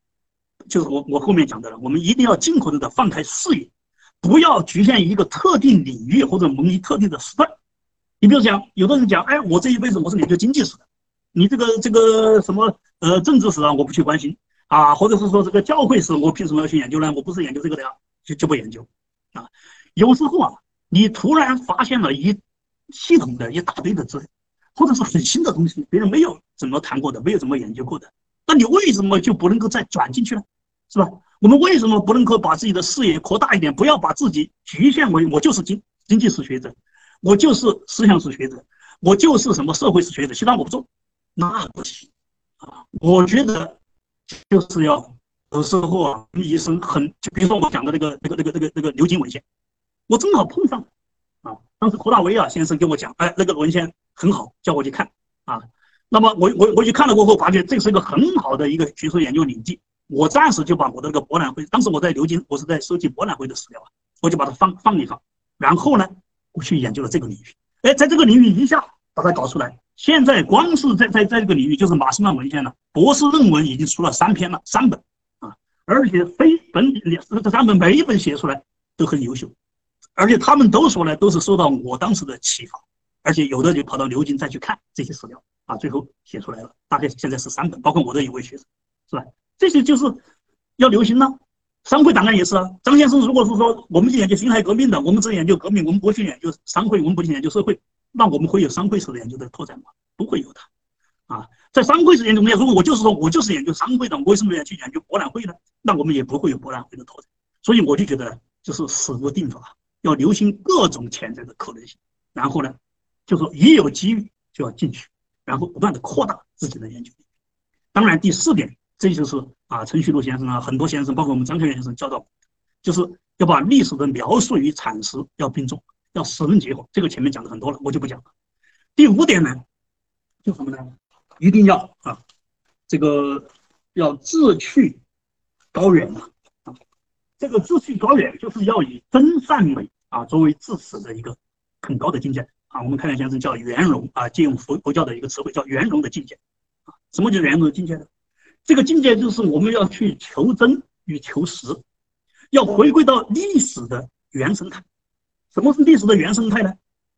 就是我我后面讲的了，我们一定要尽可能的放开视野，不要局限于一个特定领域或者某一特定的时段。你比如讲，有的人讲，哎，我这一辈子我是研究经济史的，你这个这个什么呃政治史啊，我不去关心。啊，或者是说这个教会史，我凭什么要去研究呢？我不是研究这个的呀，就就不研究。啊，有时候啊，你突然发现了一系统的一大堆的资料，或者是很新的东西，别人没有怎么谈过的，没有怎么研究过的，那你为什么就不能够再转进去呢？是吧？我们为什么不能够把自己的视野扩大一点？不要把自己局限为我就是经经济史学者，我就是思想史学者，我就是什么社会史学者，其他我不做，那不行啊！我觉得。就是要有时候啊，医生很就比如说我讲的那个那个那个那个那个牛津文献，我正好碰上啊。当时柯大为啊先生跟我讲，哎，那个文献很好，叫我去看啊。那么我我我去看了过后，发觉这是一个很好的一个学术研究领地。我暂时就把我的那个博览会，当时我在牛津，我是在收集博览会的史料啊，我就把它放放一放。然后呢，我去研究了这个领域，哎，在这个领域一下把它搞出来。现在光是在在在这个领域，就是马斯曼文献了，博士论文已经出了三篇了，三本啊，而且非本这三本每一本写出来都很优秀，而且他们都说呢，都是受到我当时的启发，而且有的就跑到牛津再去看这些史料啊，最后写出来了，大概现在是三本，包括我的一位学生，是吧？这些就是要留心呢。商会档案也是啊，张先生如果是说我们去研究辛亥革命的，我们只研究革命，我们不去研究商会，我们不去研究社会。那我们会有商会史的研究的拓展吗？不会有的，啊，在商会史研究里面，如果我就是说我就是研究商会的，我为什么要去研究博览会呢？那我们也不会有博览会的拓展。所以我就觉得，就是死无定法，要留心各种潜在的可能性。然后呢，就说一有机遇就要进去，然后不断的扩大自己的研究。当然，第四点，这就是啊，陈旭路先生啊，很多先生，包括我们张开元先生教导，就是要把历史的描述与阐释要并重。要使人结合，这个前面讲的很多了，我就不讲了。第五点呢，就什么呢？一定要啊，这个要志趣高远啊，这个志趣高远就是要以真善美啊作为至始的一个很高的境界啊。我们开元先生叫圆融啊，借用佛佛教的一个词汇叫圆融的境界啊。什么叫圆融的境界呢？这个境界就是我们要去求真与求实，要回归到历史的原生态。什么是历史的原生态呢？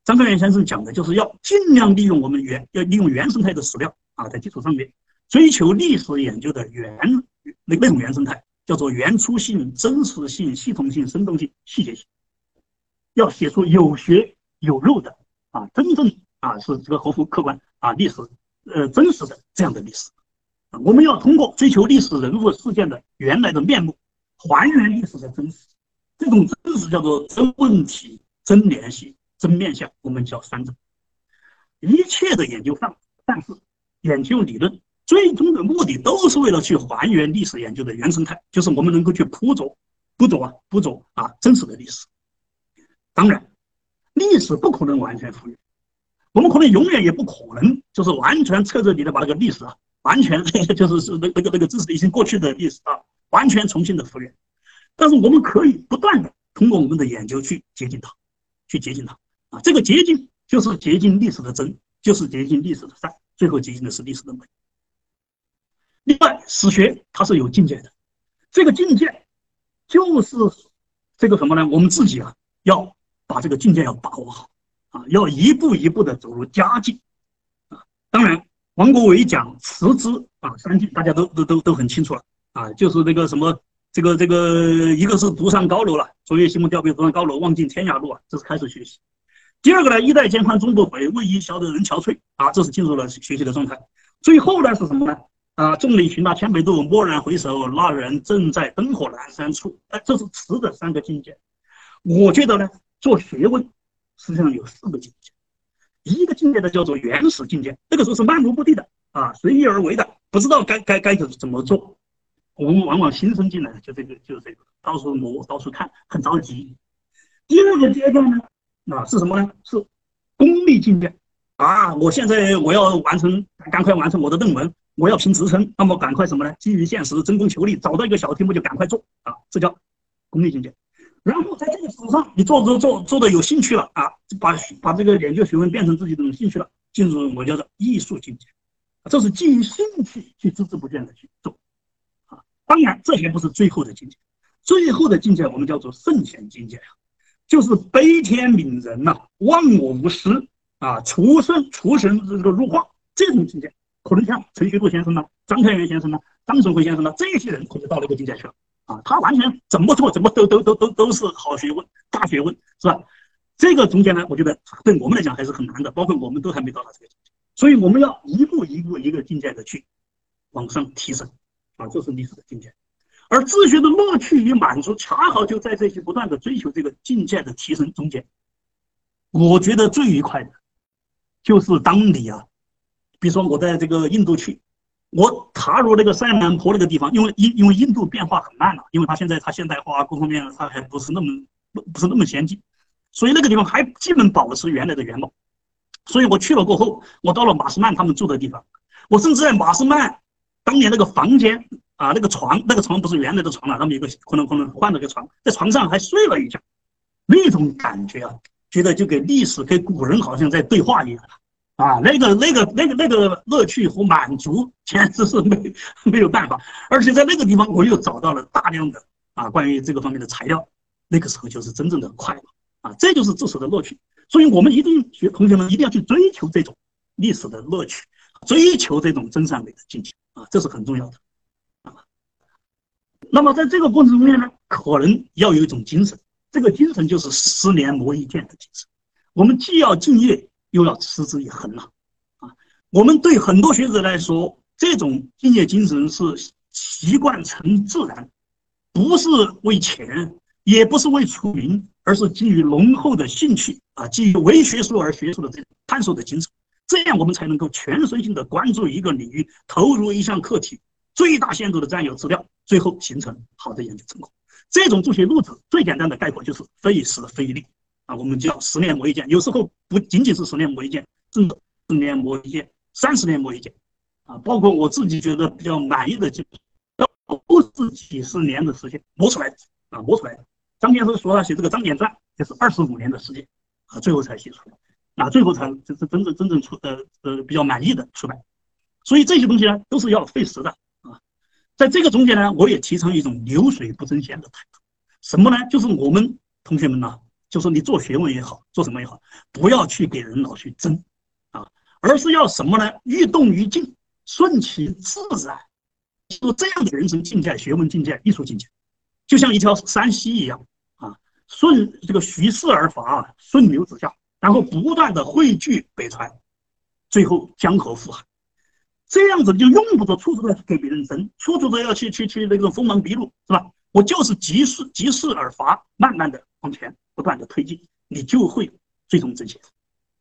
张开元先生讲的就是要尽量利用我们原要利用原生态的史料啊，在基础上面追求历史研究的原那那种原生态，叫做原初性、真实性、系统性、生动性、细节性，要写出有血有肉的啊，真正啊是这个合乎客观啊历史呃真实的这样的历史。我们要通过追求历史人物事件的原来的面目，还原历史的真实，这种真实叫做真问题。真联系、真面相，我们叫三真。一切的研究范，但是研究理论最终的目的都是为了去还原历史研究的原生态，就是我们能够去捕捉、捕捉啊、捕捉啊真实的历史。当然，历史不可能完全复原，我们可能永远也不可能就是完全彻彻底底把那个历史啊，完全 就是是那那个那个知识已经过去的历史啊，完全重新的复原。但是我们可以不断的通过我们的研究去接近它。去接近它啊！这个接近就是接近历史的真，就是接近历史的善，最后接近的是历史的美。另外，史学它是有境界的，这个境界就是这个什么呢？我们自己啊，要把这个境界要把握好啊，要一步一步的走入佳境啊。当然，王国维讲辞之啊三境，大家都都都都很清楚了啊，就是那个什么。这个这个，一个是独上高楼了，昨夜西门吊杯独上高楼，望尽天涯路啊，这是开始学习。第二个呢，衣带渐宽终不悔，为伊消得人憔悴啊，这是进入了学习的状态。最后呢是什么呢？啊，众里寻他千百度，蓦然回首，那人正在灯火阑珊处。哎，这是词的三个境界。我觉得呢，做学问实际上有四个境界。一个境界呢叫做原始境界，那个时候是漫无目的的啊，随意而为的，不知道该该该怎么做。我们往往新生进来就这个就是这个，到处摸到处看，很着急。第二个阶段呢，啊是什么呢？是功利境界啊！我现在我要完成，赶快完成我的论文，我要评职称，那么赶快什么呢？基于现实，争功求利，找到一个小题目就赶快做啊！这叫功利境界。然后在这个史上，你做做做做的有兴趣了啊，把把这个研究学问变成自己的兴趣了，进入我叫做艺术境界，这是基于兴趣去孜孜不倦的去做啊。当然，这还不是最后的境界，最后的境界我们叫做圣贤境界啊，就是悲天悯人呐，忘我无私啊，出生出神这个入化这种境界，可能像陈学度先生呢、张开元先生呢、张春辉先生呢这些人，可能到那个境界去了。啊，他完全怎么做怎么都都都都都是好学问、大学问，是吧？这个中间呢，我觉得对我们来讲还是很难的，包括我们都还没到达这个境界，所以我们要一步一步一个境界的去往上提升，啊，这是历史的境界。而自学的乐趣与满足，恰好就在这些不断的追求这个境界的提升中间。我觉得最愉快的，就是当你啊，比如说我在这个印度去。我踏入那个塞南坡那个地方，因为因因为印度变化很慢了，因为它现在它现代化各方面它还不是那么不不是那么先进，所以那个地方还基本保持原来的原貌。所以我去了过后，我到了马斯曼他们住的地方，我甚至在马斯曼当年那个房间啊，那个床那个床不是原来的床了，他们有个可能可能换了个床，在床上还睡了一觉，那种感觉啊，觉得就跟历史跟古人好像在对话一样。啊那个、那个、那个、那个乐趣和满足，简直是没没有办法。而且在那个地方，我又找到了大量的啊关于这个方面的材料。那个时候就是真正的快乐啊，这就是知识的乐趣。所以我们一定学同学们一定要去追求这种历史的乐趣，追求这种真善美的境界啊，这是很重要的啊。那么在这个过程中间呢，可能要有一种精神，这个精神就是十年磨一剑的精神。我们既要敬业。又要持之以恒了，啊，我们对很多学者来说，这种敬业精神是习惯成自然，不是为钱，也不是为出名，而是基于浓厚的兴趣啊，基于为学术而学术的这种探索的精神，这样我们才能够全身心的关注一个领域，投入一项课题，最大限度的占有资料，最后形成好的研究成果。这种助学路子最简单的概括就是费时费力。啊，我们叫十年磨一剑，有时候不仅仅是十年磨一剑，甚至十年磨一剑，三十年磨一剑，啊，包括我自己觉得比较满意的，就都是几十年的时间磨出来的，啊，磨出来的。张先生说他写这个《张典传》，就是二十五年的时间，啊，最后才写出来，啊，最后才就是真正真正出呃呃比较满意的出版。所以这些东西呢，都是要费时的，啊，在这个中间呢，我也提倡一种流水不争先的态度，什么呢？就是我们同学们呢。就是你做学问也好，做什么也好，不要去给人老去争，啊，而是要什么呢？欲动于静，顺其自然。就这样的人生境界、学问境界、艺术境界，就像一条山溪一样啊，顺这个徐氏而伐，顺流直下，然后不断的汇聚北川，最后江河复海。这样子就用不着处处的给别人争，处处都要去去去那个锋芒毕露，是吧？我就是急势急势而发，慢慢的往前。不断的推进，你就会最终挣钱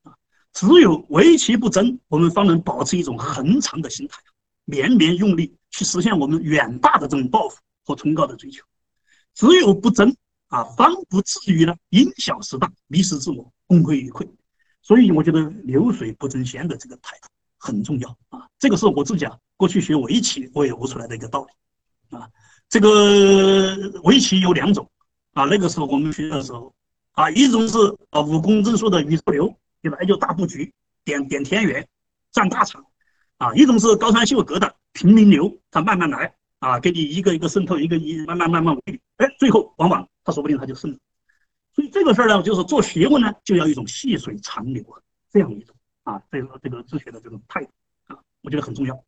啊！只有为其不争，我们方能保持一种恒长的心态，绵绵用力去实现我们远大的这种抱负和崇高的追求。只有不争啊，方不至于呢因小失大，迷失自我，功亏一篑。所以我觉得流水不争先的这个态度很重要啊！这个是我自己啊过去学围棋我也悟出来的一个道理啊。这个围棋有两种啊，那个时候我们学的时候。啊，一种是啊武功正术的宇宙流，一来就大布局，点点田园，占大场，啊，一种是高山秀阁的平民流，他慢慢来，啊，给你一个一个渗透，一个一慢慢慢慢围，哎，最后往往他说不定他就胜了。所以这个事儿呢，就是做学问呢，就要一种细水长流啊，这样一种啊，这个这个自学的这种态度啊，我觉得很重要。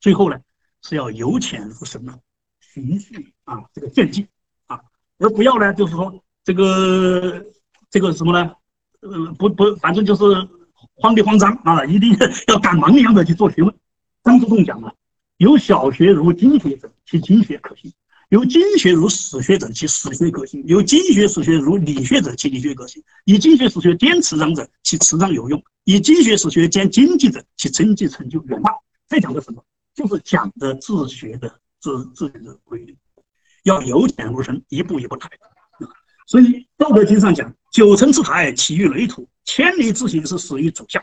最后呢，是要由浅入深啊，循序啊，这个渐进啊，而不要呢，就是说。这个这个什么呢？呃，不不，反正就是慌里慌张啊，一定要赶忙一样的去做学问。张之洞讲了，有小学如经学者，其经学可信；有经学如史学者，其史学可信；有经学史学如理学者，其理学可信；以经学史学兼辞章者，其辞章有用；以经学史学兼经济者，其经济成就远大。这讲的什么？就是讲的自学的自自学的规律，要由浅入深，一步一步来。所以《道德经》上讲：“九层之台，起于垒土；千里之行，是始于足下。”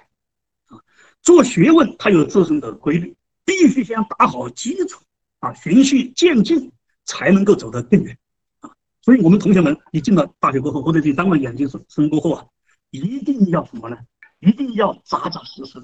啊，做学问它有自身的规律，必须先打好基础啊，循序渐进，才能够走得更远啊。所以，我们同学们，你进了大学过后，或者你当了研究生生过后啊，一定要什么呢？一定要扎扎实实，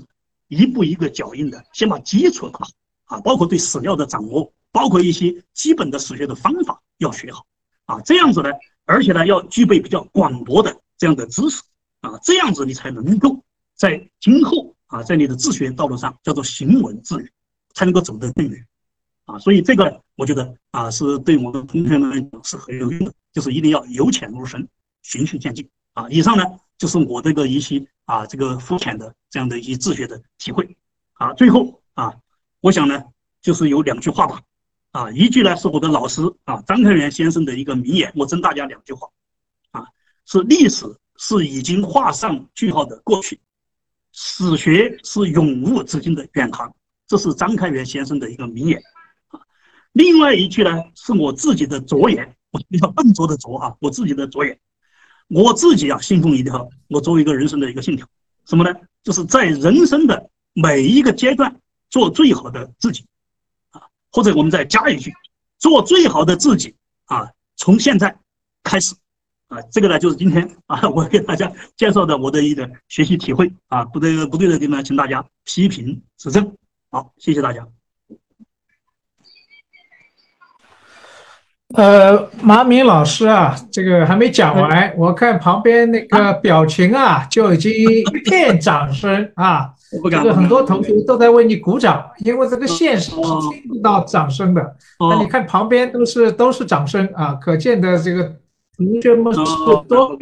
一步一个脚印的，先把基础打好啊，包括对史料的掌握，包括一些基本的史学的方法要学好啊，这样子呢。而且呢，要具备比较广博的这样的知识啊，这样子你才能够在今后啊，在你的自学道路上叫做行稳致远，才能够走得更远啊。所以这个我觉得啊，是对我们同学们是很有用的，就是一定要由浅入深，循序渐进啊。以上呢就是我这个一些啊这个肤浅的这样的一些自学的体会啊。最后啊，我想呢就是有两句话吧。啊，一句呢是我的老师啊张开元先生的一个名言，我赠大家两句话，啊，是历史是已经画上句号的过去，史学是永无止境的远航，这是张开元先生的一个名言，啊，另外一句呢是我自己的着眼，我比较笨拙的拙哈，我自己的着眼，我自己啊信奉一条，我作为一个人生的一个信条，什么呢？就是在人生的每一个阶段做最好的自己。或者我们再加一句，做最好的自己啊！从现在开始啊，这个呢就是今天啊，我给大家介绍的我的一个学习体会啊，不对不对的地方，请大家批评指正。好，谢谢大家。呃，马敏老师啊，这个还没讲完，我看旁边那个表情啊，就已经一片掌声啊。这个很多同学都在为你鼓掌，因为这个现实是听不到掌声的。那你看旁边都是都是掌声啊，可见的这个同学们是多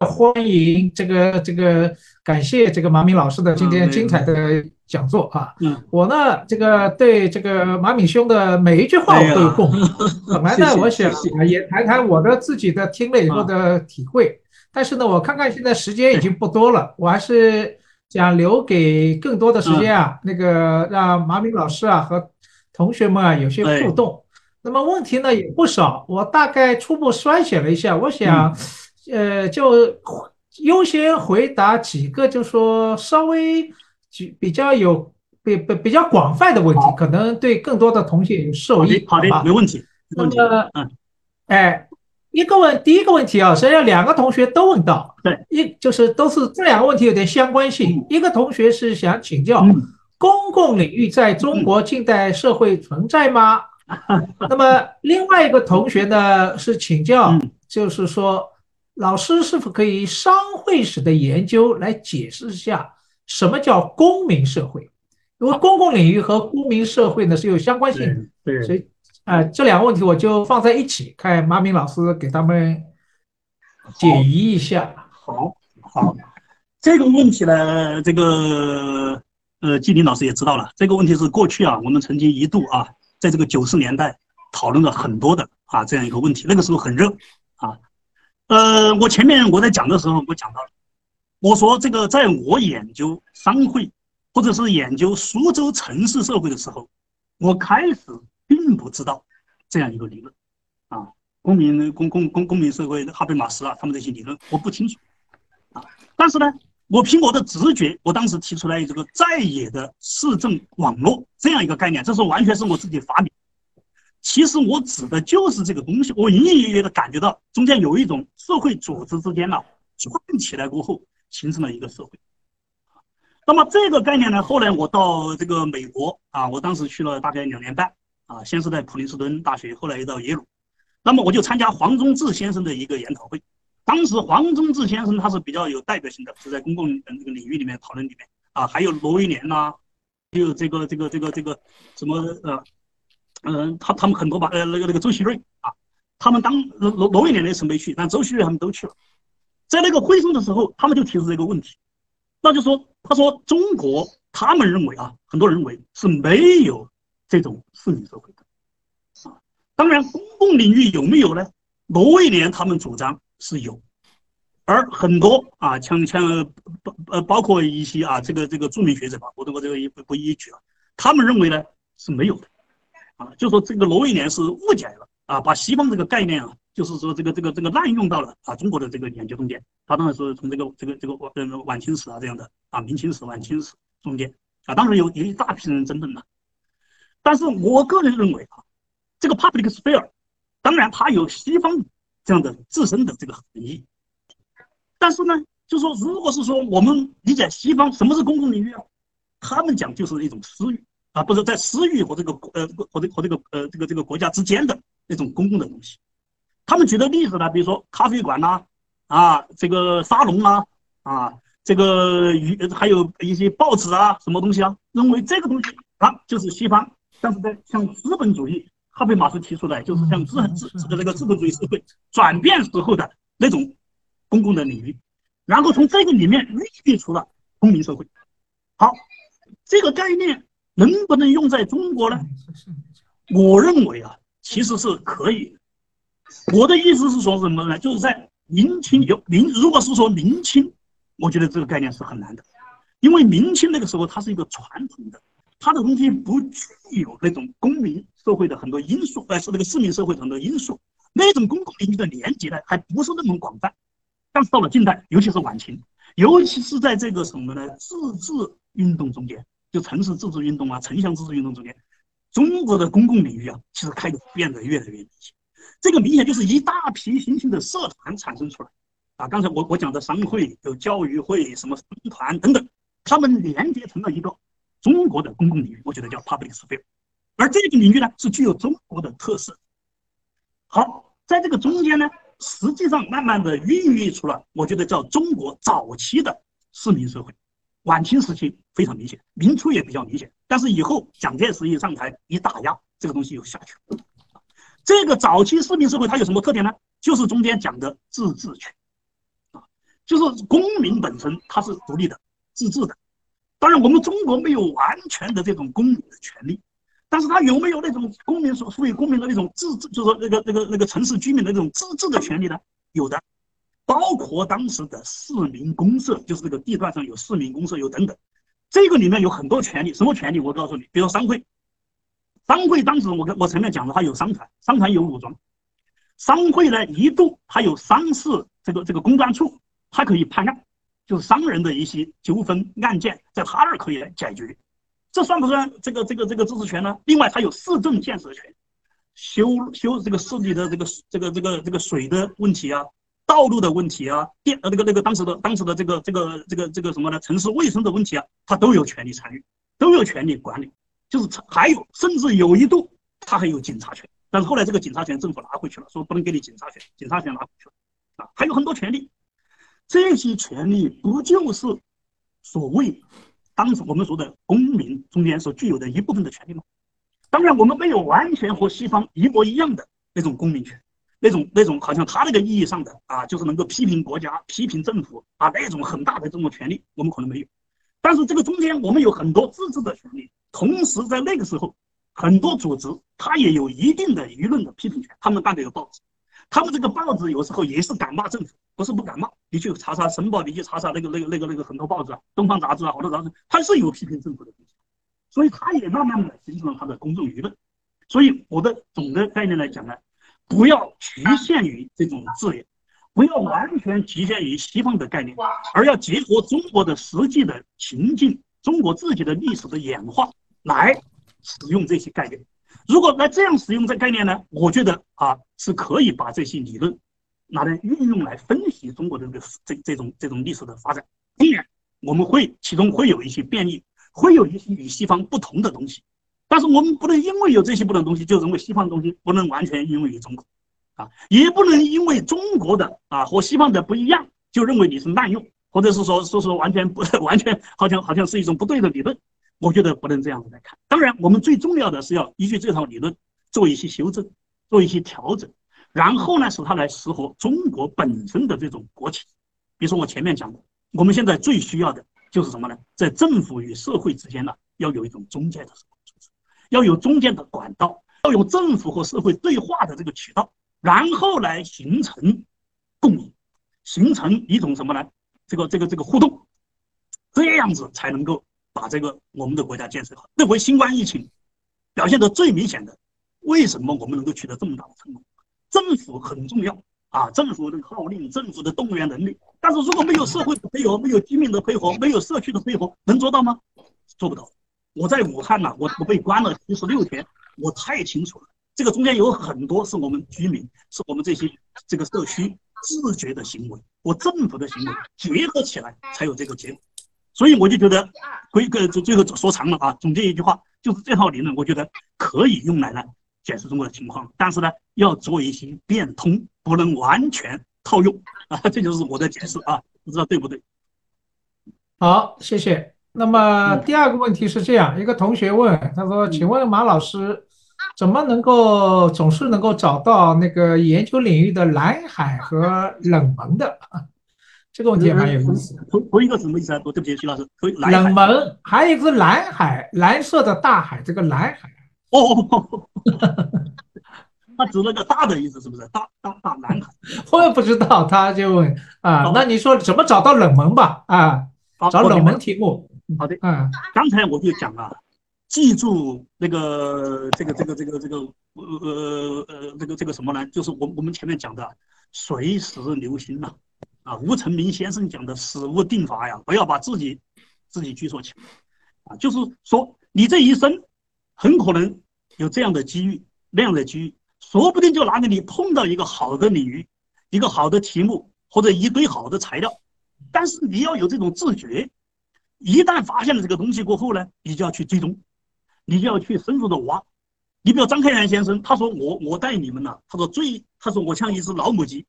欢迎这个这个感谢这个马敏老师的今天精彩的讲座啊。嗯，我呢这个对这个马敏兄的每一句话我都有共鸣。本来呢我想也谈谈我的自己的听了以后的体会。但是呢，我看看现在时间已经不多了，我还是想留给更多的时间啊，那个让马敏老师啊和同学们啊有些互动。那么问题呢也不少，我大概初步筛选了一下，我想，呃，就优先回答几个，就说稍微比比较有比比比较广泛的问题，可能对更多的同学有受益。好的，没问题。那么，嗯，哎。一个问，第一个问题啊，实际上两个同学都问到，对，一就是都是这两个问题有点相关性。一个同学是想请教，公共领域在中国近代社会存在吗？那么另外一个同学呢是请教，就是说老师是否可以商会史的研究来解释一下什么叫公民社会？因为公共领域和公民社会呢是有相关性的，对，所以。呃，这两个问题我就放在一起，看马明老师给他们解疑一下。好，好，这个问题呢，这个呃，季林老师也知道了，这个问题是过去啊，我们曾经一度啊，在这个九十年代讨论了很多的啊这样一个问题，那个时候很热啊。呃，我前面我在讲的时候，我讲到了，我说这个在我研究商会或者是研究苏州城市社会的时候，我开始。并不知道这样一个理论，啊，公民公公公公民社会哈贝马斯啊，他们这些理论我不清楚，啊，但是呢，我凭我的直觉，我当时提出来这个在野的市政网络这样一个概念，这是完全是我自己发明。其实我指的就是这个东西，我隐隐约约的感觉到中间有一种社会组织之间呢串起来过后形成了一个社会。那么这个概念呢，后来我到这个美国啊，我当时去了大概两年半。啊，先是在普林斯顿大学，后来又到耶鲁，那么我就参加黄宗智先生的一个研讨会。当时黄宗智先生他是比较有代表性的，是在公共这个领域里面讨论里面啊，还有罗威廉呐，还有这个这个这个这个什么呃，嗯，他他们很多吧，呃，那个那个周锡瑞啊，他们当罗罗罗威廉那次没去，但周锡瑞他们都去了。在那个会上的时候，他们就提出这个问题，那就说他说中国他们认为啊，很多人认为是没有这种市民社会的啊。当然，公共领域有没有呢？罗威廉他们主张是有，而很多啊，像像包呃包括一些啊，这个这个著名学者吧，我我这个不不一一举了，他们认为呢是没有的就说这个罗威廉是误解了啊，把西方这个概念啊，就是说这个这个这个滥用到了啊中国的这个研究中间。他当然是从这个这个这个晚晚清史啊这样的啊明清史晚清史中间啊，当然有有一大批人争论了，但是我个人认为啊，这个 public sphere。当然，它有西方这样的自身的这个含义，但是呢，就说如果是说我们理解西方什么是公共领域啊，他们讲就是一种私域啊，不是在私域和这个呃和这和这个呃这个这个国家之间的那种公共的东西。他们举的例子呢，比如说咖啡馆呐，啊，这个沙龙啊，啊，这个与还有一些报纸啊，什么东西啊，认为这个东西啊就是西方，但是在像资本主义。哈贝马斯提出来，就是像资资这个这个资本主义社会转变时候的那种公共的领域，然后从这个里面孕育出了公民社会。好，这个概念能不能用在中国呢？我认为啊，其实是可以。我的意思是说什么呢？就是在明清有明，如果是说明清，我觉得这个概念是很难的，因为明清那个时候它是一个传统的。它的东西不具有那种公民社会的很多因素，呃，是那个市民社会很多因素，那种公共领域的连接呢，还不是那么广泛。但是到了近代，尤其是晚清，尤其是在这个什么呢，自治运动中间，就城市自治运动啊，城乡自治运动中间，中国的公共领域啊，其实开始变得越来越明显。这个明显就是一大批新兴的社团产生出来，啊，刚才我我讲的商会、有教育会、什么社团等等，他们连接成了一个。中国的公共领域，我觉得叫 public sphere，而这个领域呢是具有中国的特色。好，在这个中间呢，实际上慢慢的孕育出了，我觉得叫中国早期的市民社会。晚清时期非常明显，明初也比较明显，但是以后蒋介石一上台一打压，这个东西又下去了。这个早期市民社会它有什么特点呢？就是中间讲的自治权，啊，就是公民本身它是独立的、自治的。当然，我们中国没有完全的这种公民的权利，但是他有没有那种公民所赋予公民的那种自治，就是说那个那个那个城市居民的那种自治的权利呢？有的，包括当时的市民公社，就是这个地段上有市民公社，有等等，这个里面有很多权利。什么权利？我告诉你，比如商会，商会当时我跟我前面讲了，它有商团，商团有武装，商会呢一度它有商事这个这个公关处，它可以判案。就是商人的一些纠纷案件，在他那儿可以来解决，这算不算这个这个这个自治权呢？另外，他有市政建设权，修修这个市里的这个这个这个这个水的问题啊，道路的问题啊，电呃那个那个当时的当时的这个这个这个这个什么呢？城市卫生的问题啊，他都有权利参与，都有权利管理。就是还有，甚至有一度他还有警察权，但是后来这个警察权政府拿回去了，说不能给你警察权，警察权拿回去了啊，还有很多权利。这些权利不就是所谓当时我们说的公民中间所具有的一部分的权利吗？当然，我们没有完全和西方一模一样的那种公民权，那种那种好像他那个意义上的啊，就是能够批评国家、批评政府啊那种很大的这种权利，我们可能没有。但是这个中间我们有很多自治的权利，同时在那个时候，很多组织它也有一定的舆论的批评权，他们办的有报纸。他们这个报纸有时候也是敢骂政府，不是不敢骂。你去查查《申报》，你去查查那个、那个、那个、那个很多报纸啊，《东方杂志》啊，好多杂志，它是有批评政府的东西，所以它也慢慢的形成了它的公众舆论。所以我的总的概念来讲呢，不要局限于这种字眼，不要完全局限于西方的概念，而要结合中国的实际的情境、中国自己的历史的演化来使用这些概念。如果来这样使用这概念呢？我觉得啊是可以把这些理论拿来运用来分析中国的这个这这种这种历史的发展。当然，我们会其中会有一些变异，会有一些与西方不同的东西。但是我们不能因为有这些不同的东西，就认为西方的东西不能完全应用于中国，啊，也不能因为中国的啊和西方的不一样，就认为你是滥用，或者是说说是完全不 完全好像好像是一种不对的理论。我觉得不能这样子来看。当然，我们最重要的是要依据这套理论做一些修正，做一些调整，然后呢，使它来适合中国本身的这种国情。比如说我前面讲的，我们现在最需要的就是什么呢？在政府与社会之间呢，要有一种中介的要有中间的管道，要有政府和社会对话的这个渠道，然后来形成共赢，形成一种什么呢？这个这个这个互动，这样子才能够把这个我们的国家建设好。这回新冠疫情表现的最明显的，为什么我们能够取得这么大的成功？政府很重要啊，政府的号令，政府的动员能力。但是如果没有社会的配合，没有居民的配合，没有社区的配合，能做到吗？做不到。我在武汉呢，我我被关了七十六天，我太清楚了。这个中间有很多是我们居民，是我们这些这个社区自觉的行为，和政府的行为结合起来才有这个结果。所以我就觉得，归个就最后说长了啊，总结一句话，就是这套理论，我觉得可以用来呢解释中国的情况，但是呢要做一些变通，不能完全套用啊。这就是我的解释啊，不知道对不对？好，谢谢。那么第二个问题是这样，一个同学问他说：“请问马老师，怎么能够总是能够找到那个研究领域的蓝海和冷门的？” 这个问题也蛮有意思。同同一个什么意思啊？对不起，徐老师，冷门还有一个蓝海，蓝色的大海，这个蓝海。哦，他指了个大的意思是不是？大大大蓝海。我也不知道，他就问啊，那你说怎么找到冷门吧？啊，找冷门题目。好的，嗯，刚才我就讲了，记住那个这个这个这个这个呃呃呃这个这个什么呢？就是我我们前面讲的随时留心呐，啊，吴成明先生讲的死无定法呀，不要把自己自己拘束起来，啊，就是说你这一生很可能有这样的机遇那样的机遇，说不定就拿给你碰到一个好的领域，一个好的题目或者一堆好的材料，但是你要有这种自觉。一旦发现了这个东西过后呢，你就要去追踪，你就要去深入的挖。你比如张开元先生，他说我我带你们呢，他说最他说我像一只老母鸡，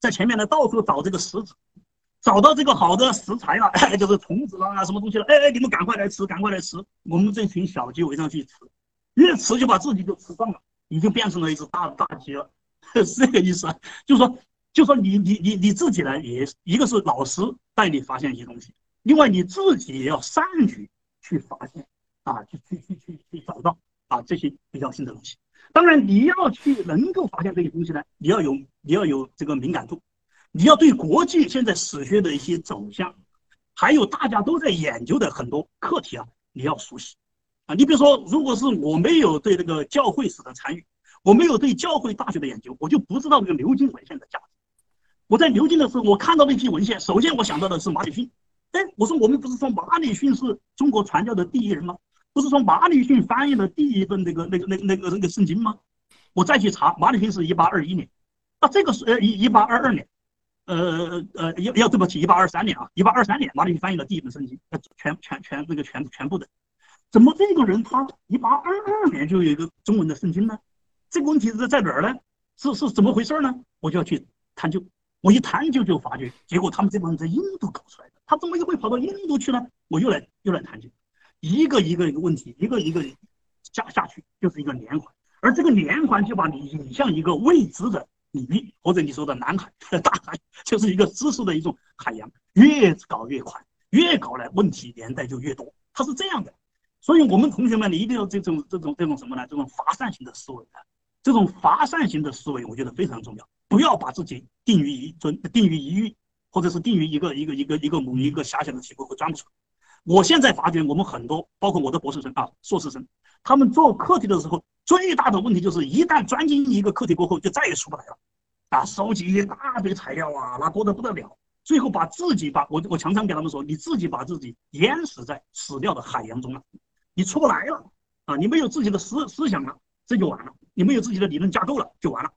在前面呢到处找这个食子，找到这个好的食材了，就是虫子啦什么东西了，哎哎你们赶快来吃，赶快来吃，我们这群小鸡围上去吃，越吃就把自己就吃上了，你就变成了一只大大鸡了，是这个意思啊，就说就说你你你你自己呢也一个是老师带你发现一些东西。另外，你自己也要善于去发现啊，去去去去去找到啊这些比较新的东西。当然，你要去能够发现这些东西呢，你要有你要有这个敏感度，你要对国际现在史学的一些走向，还有大家都在研究的很多课题啊，你要熟悉啊。你比如说，如果是我没有对这个教会史的参与，我没有对教会大学的研究，我就不知道这个牛津文献的价值。我在牛津的时候，我看到那批文献，首先我想到的是马里逊。哎，我说我们不是说马里逊是中国传教的第一人吗？不是说马里逊翻译了第一本那个那个那个那个那个圣经吗？我再去查，马里逊是一八二一年，那，这个是呃一一八二二年，呃呃要要对不起，一八二三年啊，一八二三年马里逊翻译了第一本圣经，呃全全全那个全全部的，怎么这个人他一八二二年就有一个中文的圣经呢？这个问题是在哪儿呢？是是怎么回事呢？我就要去探究，我一探究就发觉，结果他们这帮人在印度搞出来的。他怎么又会跑到印度去呢？我又来又来探究，一个一个一个问题，一个一个加下去，就是一个连环，而这个连环就把你引向一个未知的领域，或者你说的南海、大海，就是一个知识的一种海洋，越搞越快，越搞呢问题连带就越多，它是这样的。所以我们同学们，你一定要这种这种这种什么呢？这种发散型的思维啊，这种发散型的思维，我觉得非常重要，不要把自己定于一尊，定于一域。或者是定于一个一个一个一个某一个狭小的题目会钻不出来。我现在发觉，我们很多，包括我的博士生啊、硕士生，他们做课题的时候，最大的问题就是一旦钻进一个课题过后，就再也出不来了。啊，收集一大堆材料啊，那多得不得了。最后把自己把我我常常给他们说，你自己把自己淹死在死掉的海洋中了，你出不来了啊！你没有自己的思思想了，这就完了。你没有自己的理论架构了，就完了。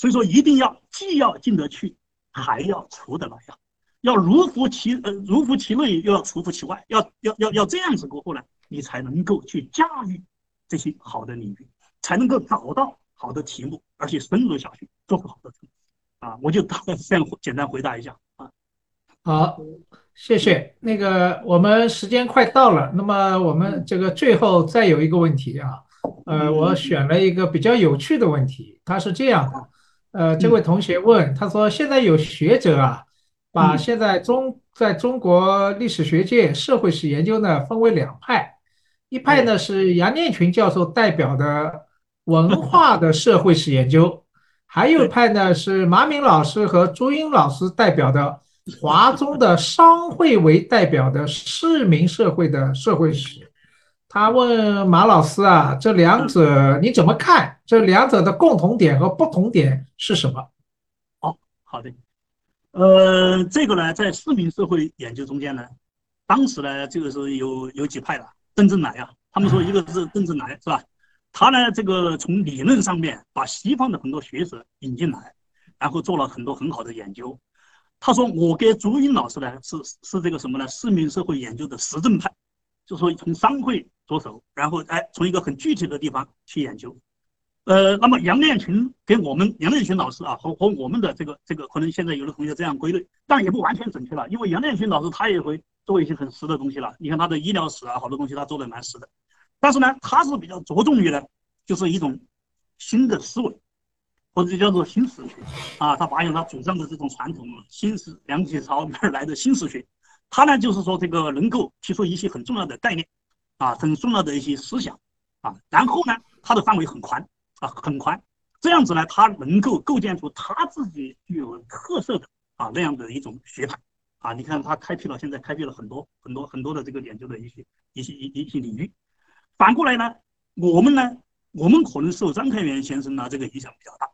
所以说，一定要既要进得去。还要出得来呀，要如服其呃如服其内，又要出乎其外，要要要要这样子过后呢，你才能够去驾驭这些好的领域，才能够找到好的题目，而且深入下去，做出好的成绩啊！我就大概这样简单回答一下啊。好，谢谢。那个我们时间快到了，那么我们这个最后再有一个问题啊，呃，我选了一个比较有趣的问题，它是这样的。呃，这位同学问他说：“现在有学者啊，把现在中在中国历史学界社会史研究呢分为两派，一派呢是杨念群教授代表的文化的社会史研究，还有一派呢是马敏老师和朱英老师代表的华中的商会为代表的市民社会的社会史。他问马老师啊，这两者你怎么看？这两者的共同点和不同点是什么？哦，好的。呃，这个呢，在市民社会研究中间呢，当时呢，这个是有有几派的。邓正来啊，他们说一个是邓正来是吧？他呢，这个从理论上面把西方的很多学者引进来，然后做了很多很好的研究。他说我跟朱茵老师呢，是是这个什么呢？市民社会研究的实证派，就说从商会着手，然后哎，从一个很具体的地方去研究。呃，那么杨炼群给我们杨炼群老师啊，和和我们的这个这个，可能现在有的同学这样归类，但也不完全准确了，因为杨炼群老师他也会做一些很实的东西了。你看他的医疗史啊，好多东西他做的蛮实的。但是呢，他是比较着重于呢，就是一种新的思维，或者叫做新史学啊。他发现他主张的这种传统新史梁启超那儿来的新史学，他呢就是说这个能够提出一些很重要的概念啊，很重要的一些思想啊，然后呢，他的范围很宽。啊，很宽，这样子呢，他能够构建出他自己具有特色的啊那样的一种学派啊。你看，他开辟了现在开辟了很多很多很多的这个研究的一些一些一一些领域。反过来呢，我们呢，我们可能受张开元先生呢这个影响比较大。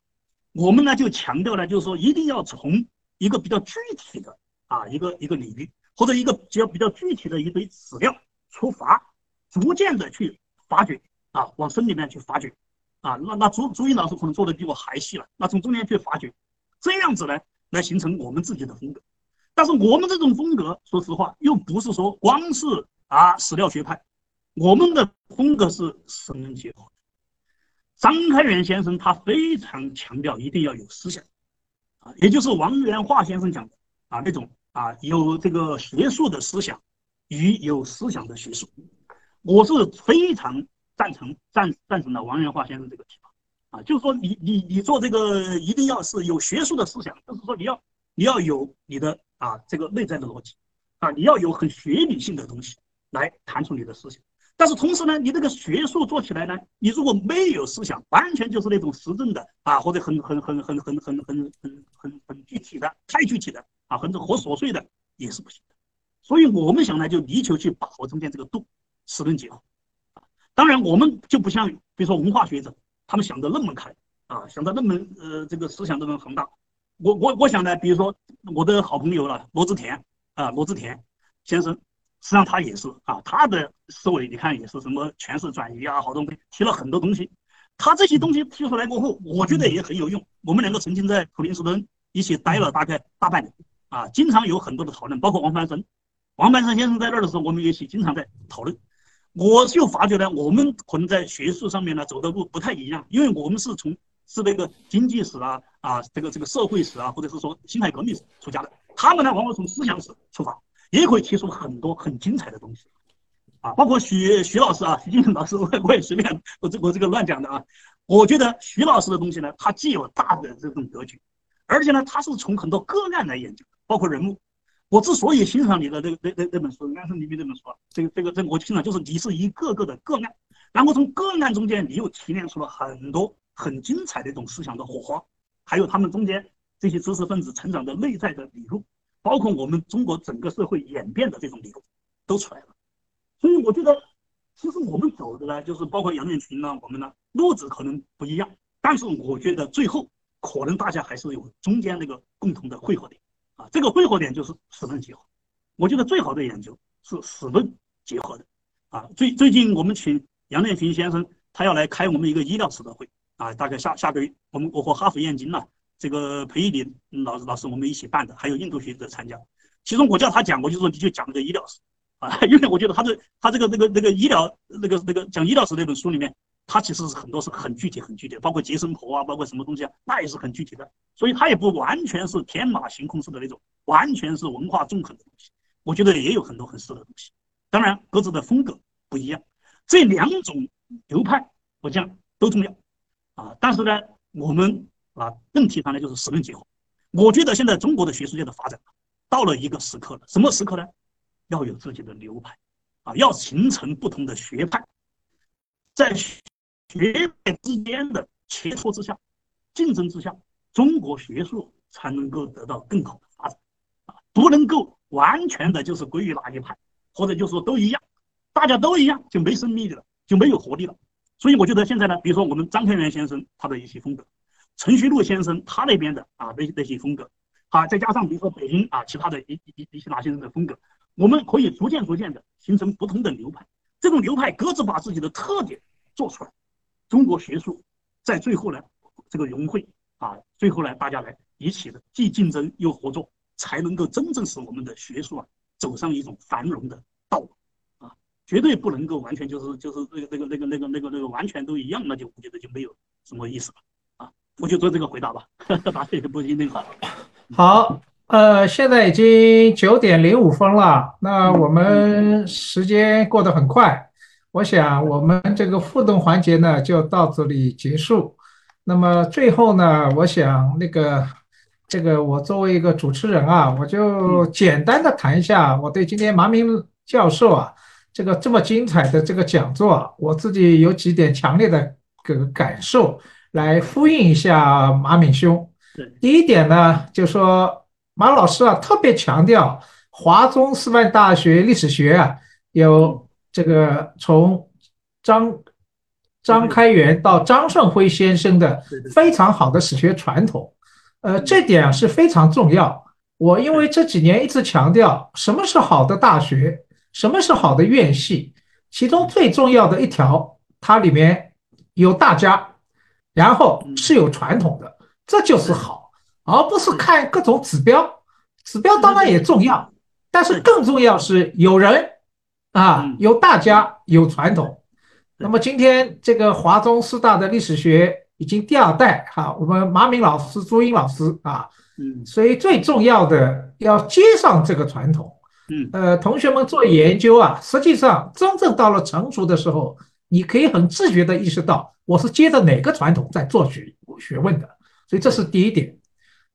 我们呢就强调呢，就是说一定要从一个比较具体的啊一个一个领域或者一个只要比较具体的一堆史料出发，逐渐的去发掘啊，往深里面去发掘。啊，那那朱朱茵老师可能做的比我还细了。那从中间去发掘，这样子呢，来形成我们自己的风格。但是我们这种风格，说实话，又不是说光是啊史料学派，我们的风格是史人结合。张开元先生他非常强调一定要有思想，啊，也就是王元化先生讲的啊那种啊有这个学术的思想与有思想的学术，我是非常。赞成赞赞成的王元化先生这个提法啊，就是说你你你做这个一定要是有学术的思想，就是说你要你要有你的啊这个内在的逻辑啊，你要有很学理性的东西来谈出你的思想。但是同时呢，你这个学术做起来呢，你如果没有思想，完全就是那种实证的啊，或者很很很很很很很很很很具体的太具体的啊，很很琐碎的也是不行的。所以我们想呢，就力求去把握中间这个度，使能结合。当然，我们就不像，比如说文化学者，他们想的那么开啊，想的那么呃，这个思想那么宏大。我我我想呢，比如说我的好朋友了，罗志田啊，罗志田先生，实际上他也是啊，他的思维你看也是什么诠释转移啊，好多东西提了很多东西。他这些东西提出来过后，我觉得也很有用。我们两个曾经在普林斯顿一起待了大概大半年啊，经常有很多的讨论，包括王凡生，王凡生先生在那儿的时候，我们一起经常在讨论。我就发觉呢，我们可能在学术上面呢走的路不太一样，因为我们是从是那个经济史啊啊这个这个社会史啊，或者是说辛亥革命史出家的，他们呢往往从思想史出发，也可以提出很多很精彩的东西，啊，包括徐徐老师啊，徐金老师，我我也随便我这我这个乱讲的啊，我觉得徐老师的东西呢，他既有大的这种格局，而且呢，他是从很多个案来研究，包括人物。我之所以欣赏你的这个那那那本书《安身立命》这本书，这个这个这我欣赏就是你是一个个的个案，然后从个案中间你又提炼出了很多很精彩的一种思想的火花，还有他们中间这些知识分子成长的内在的理路，包括我们中国整个社会演变的这种理路，都出来了。所以我觉得，其实我们走的呢，就是包括杨念群呢，我们呢路子可能不一样，但是我觉得最后可能大家还是有中间那个共同的汇合点。啊，这个汇合点就是史论结合。我觉得最好的研究是史论结合的。啊，最最近我们请杨念群先生，他要来开我们一个医疗史的会。啊，大概下下个月，我们我和哈佛燕京呢，这个裴玉林老师老师我们一起办的，还有印度学者参加。其中我叫他讲，我就说你就讲这个医疗史。啊，因为我觉得他的他这个那个那个医疗那个那个讲医疗史那本书里面。它其实是很多是很具体、很具体的，包括接生婆啊，包括什么东西啊，那也是很具体的。所以它也不完全是天马行空式的那种，完全是文化纵横的东西。我觉得也有很多很适合的东西。当然，各自的风格不一样。这两种流派，我讲都重要啊。但是呢，我们啊更提倡的就是史论结合。我觉得现在中国的学术界的发展到了一个时刻了，什么时刻呢？要有自己的流派，啊，要形成不同的学派，在学派之间的切磋之下、竞争之下，中国学术才能够得到更好的发展，啊，不能够完全的就是归于哪一派，或者就说都一样，大家都一样就没生命力了，就没有活力了。所以我觉得现在呢，比如说我们张开元先生他的一些风格，陈旭路先生他那边的啊那那些风格。啊，再加上比如说北京啊，其他的一一一些哪些人的风格，我们可以逐渐逐渐的形成不同的流派。这种流派各自把自己的特点做出来，中国学术在最后呢，这个融汇啊，最后呢，大家来一起的既竞争又合作，才能够真正使我们的学术啊走上一种繁荣的道路啊，绝对不能够完全就是就是那个那个那个那个那个那个完全都一样，那就我觉得就没有什么意思了啊。我就做这个回答吧，答谢不一定好。好，呃，现在已经九点零五分了，那我们时间过得很快，我想我们这个互动环节呢就到这里结束。那么最后呢，我想那个这个我作为一个主持人啊，我就简单的谈一下我对今天马明教授啊这个这么精彩的这个讲座，我自己有几点强烈的个感受来呼应一下马敏兄。第一点呢，就说马老师啊，特别强调华中师范大学历史学啊，有这个从张张开元到张顺辉先生的非常好的史学传统，呃，这点是非常重要。我因为这几年一直强调什么是好的大学，什么是好的院系，其中最重要的一条，它里面有大家，然后是有传统的。这就是好，而不是看各种指标。指标当然也重要，但是更重要是有人啊，有大家，有传统。那么今天这个华中师大的历史学已经第二代哈，我们马敏老师、朱英老师啊，嗯，所以最重要的要接上这个传统。嗯，呃，同学们做研究啊，实际上真正到了成熟的时候，你可以很自觉地意识到，我是接着哪个传统在做学学问的。所以这是第一点，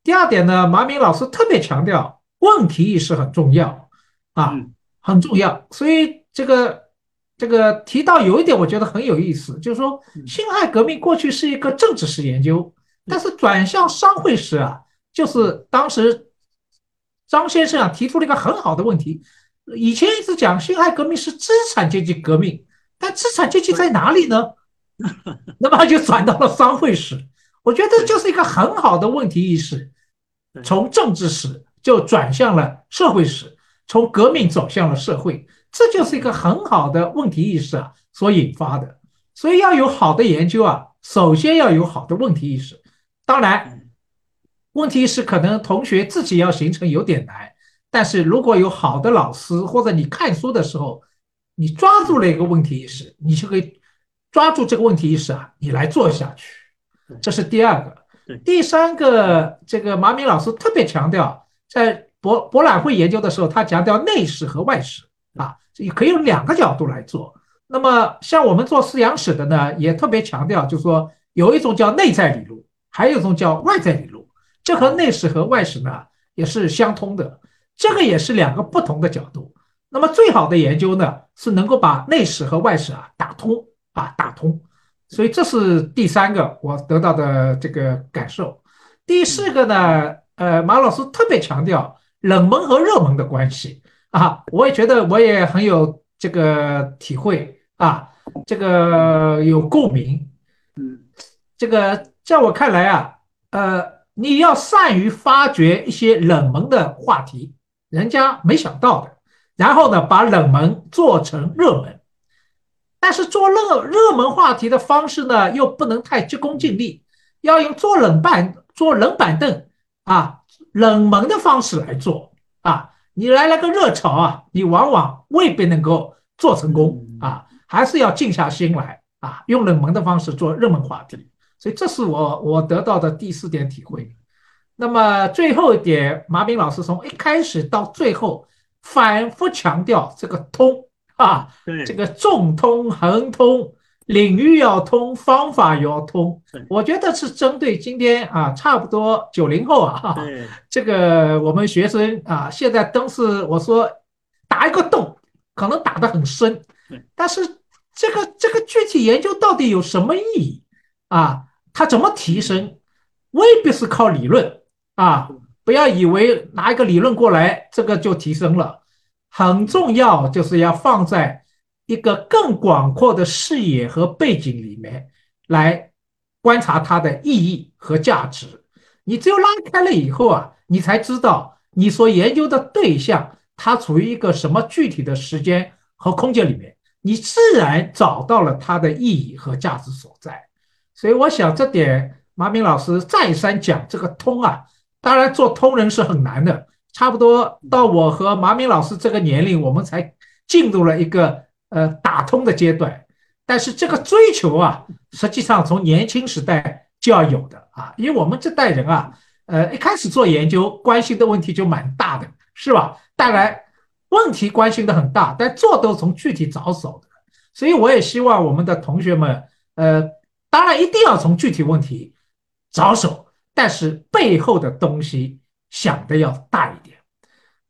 第二点呢，马敏老师特别强调问题意识很重要。啊，很重要。所以这个这个提到有一点，我觉得很有意思，就是说辛亥革命过去是一个政治史研究，但是转向商会史啊，就是当时张先生啊提出了一个很好的问题，以前一直讲辛亥革命是资产阶级革命，但资产阶级在哪里呢？那么就转到了商会史。我觉得就是一个很好的问题意识，从政治史就转向了社会史，从革命走向了社会，这就是一个很好的问题意识啊所引发的。所以要有好的研究啊，首先要有好的问题意识。当然，问题意识可能同学自己要形成有点难，但是如果有好的老师或者你看书的时候，你抓住了一个问题意识，你就可以抓住这个问题意识啊，你来做下去。这是第二个，第三个，这个马敏老师特别强调，在博博览会研究的时候，他强调内史和外史啊，也可以用两个角度来做。那么像我们做思想史的呢，也特别强调，就是说有一种叫内在理路，还有一种叫外在理路，这和内史和外史呢也是相通的，这个也是两个不同的角度。那么最好的研究呢，是能够把内史和外史啊打通啊打通。所以这是第三个我得到的这个感受。第四个呢，呃，马老师特别强调冷门和热门的关系。啊，我也觉得我也很有这个体会。啊，这个有共鸣。嗯，这个在我看来啊，呃，你要善于发掘一些冷门的话题，人家没想到的，然后呢，把冷门做成热门。但是做热热门话题的方式呢，又不能太急功近利，要用坐冷板坐冷板凳。啊，冷门的方式来做啊。你来了个热潮啊，你往往未必能够做成功啊，还是要静下心来啊，用冷门的方式做热门话题。所以这是我我得到的第四点体会。那么最后一点，马斌老师从一开始到最后反复强调这个通。啊，这个纵通、横通领域要通，方法也要通。我觉得是针对今天啊，差不多九零后啊，这个我们学生啊，现在都是我说打一个洞，可能打得很深，但是这个这个具体研究到底有什么意义啊？它怎么提升？未必是靠理论啊，不要以为拿一个理论过来，这个就提升了。很重要，就是要放在一个更广阔的视野和背景里面来观察它的意义和价值。你只有拉开了以后啊，你才知道你所研究的对象它处于一个什么具体的时间和空间里面，你自然找到了它的意义和价值所在。所以，我想这点马明老师再三讲这个通啊，当然做通人是很难的。差不多到我和马明老师这个年龄，我们才进入了一个呃打通的阶段。但是这个追求啊，实际上从年轻时代就要有的啊，因为我们这代人啊，呃，一开始做研究，关心的问题就蛮大的，是吧？当然问题关心的很大，但做都从具体着手的。所以我也希望我们的同学们，呃，当然一定要从具体问题着手，但是背后的东西。想的要大一点。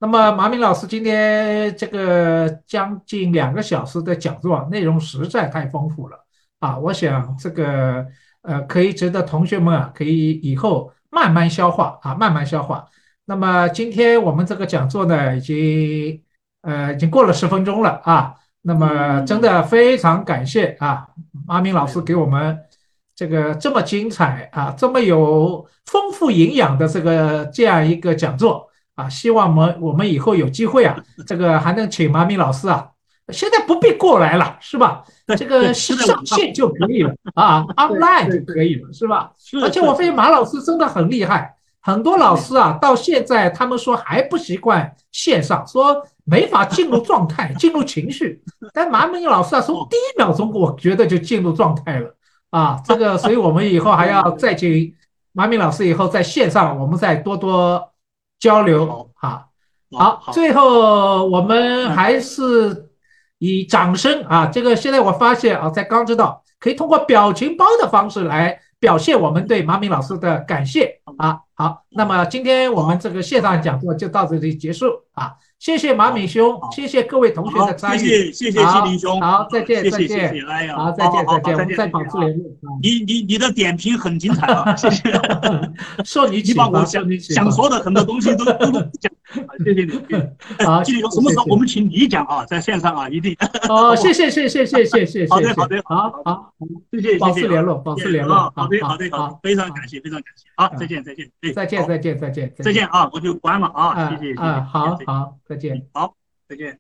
那么马明老师今天这个将近两个小时的讲座内容实在太丰富了啊！我想这个呃可以值得同学们啊可以以后慢慢消化啊，慢慢消化。那么今天我们这个讲座呢已经呃已经过了十分钟了啊。那么真的非常感谢啊马明老师给我们。这个这么精彩啊，这么有丰富营养的这个这样一个讲座啊，希望我们我们以后有机会啊，这个还能请马敏老师啊，现在不必过来了，是吧？这个上线就可以了啊，online 就可以了，是吧？而且我发现马老师真的很厉害，很多老师啊，到现在他们说还不习惯线上，说没法进入状态、进入情绪，但马敏老师啊，从第一秒钟我觉得就进入状态了。啊，这个，所以我们以后还要再请马敏老师，以后在线上我们再多多交流啊。好，最后我们还是以掌声啊，这个现在我发现啊，在刚知道可以通过表情包的方式来表现我们对马敏老师的感谢啊。好，那么今天我们这个线上讲座就到这里结束啊。谢谢马敏兄，谢谢各位同学的参与，谢谢谢谢金林兄，好再见再见，好再见再见，我们再保持联络。你你你的点评很精彩啊，谢谢。受你你把我想想说的很多东西都 都讲，谢谢你。好，金林兄，什么时候我们请你讲啊，在线上啊，一定。哦，谢谢谢谢谢谢谢谢。好的好的好好，谢谢谢谢。保持联络保持联络。好的好的好，非常感谢非常感谢。好，再见再见。再见再见再见再见啊，我就关了啊，谢谢谢谢。啊好好再见。好。再见。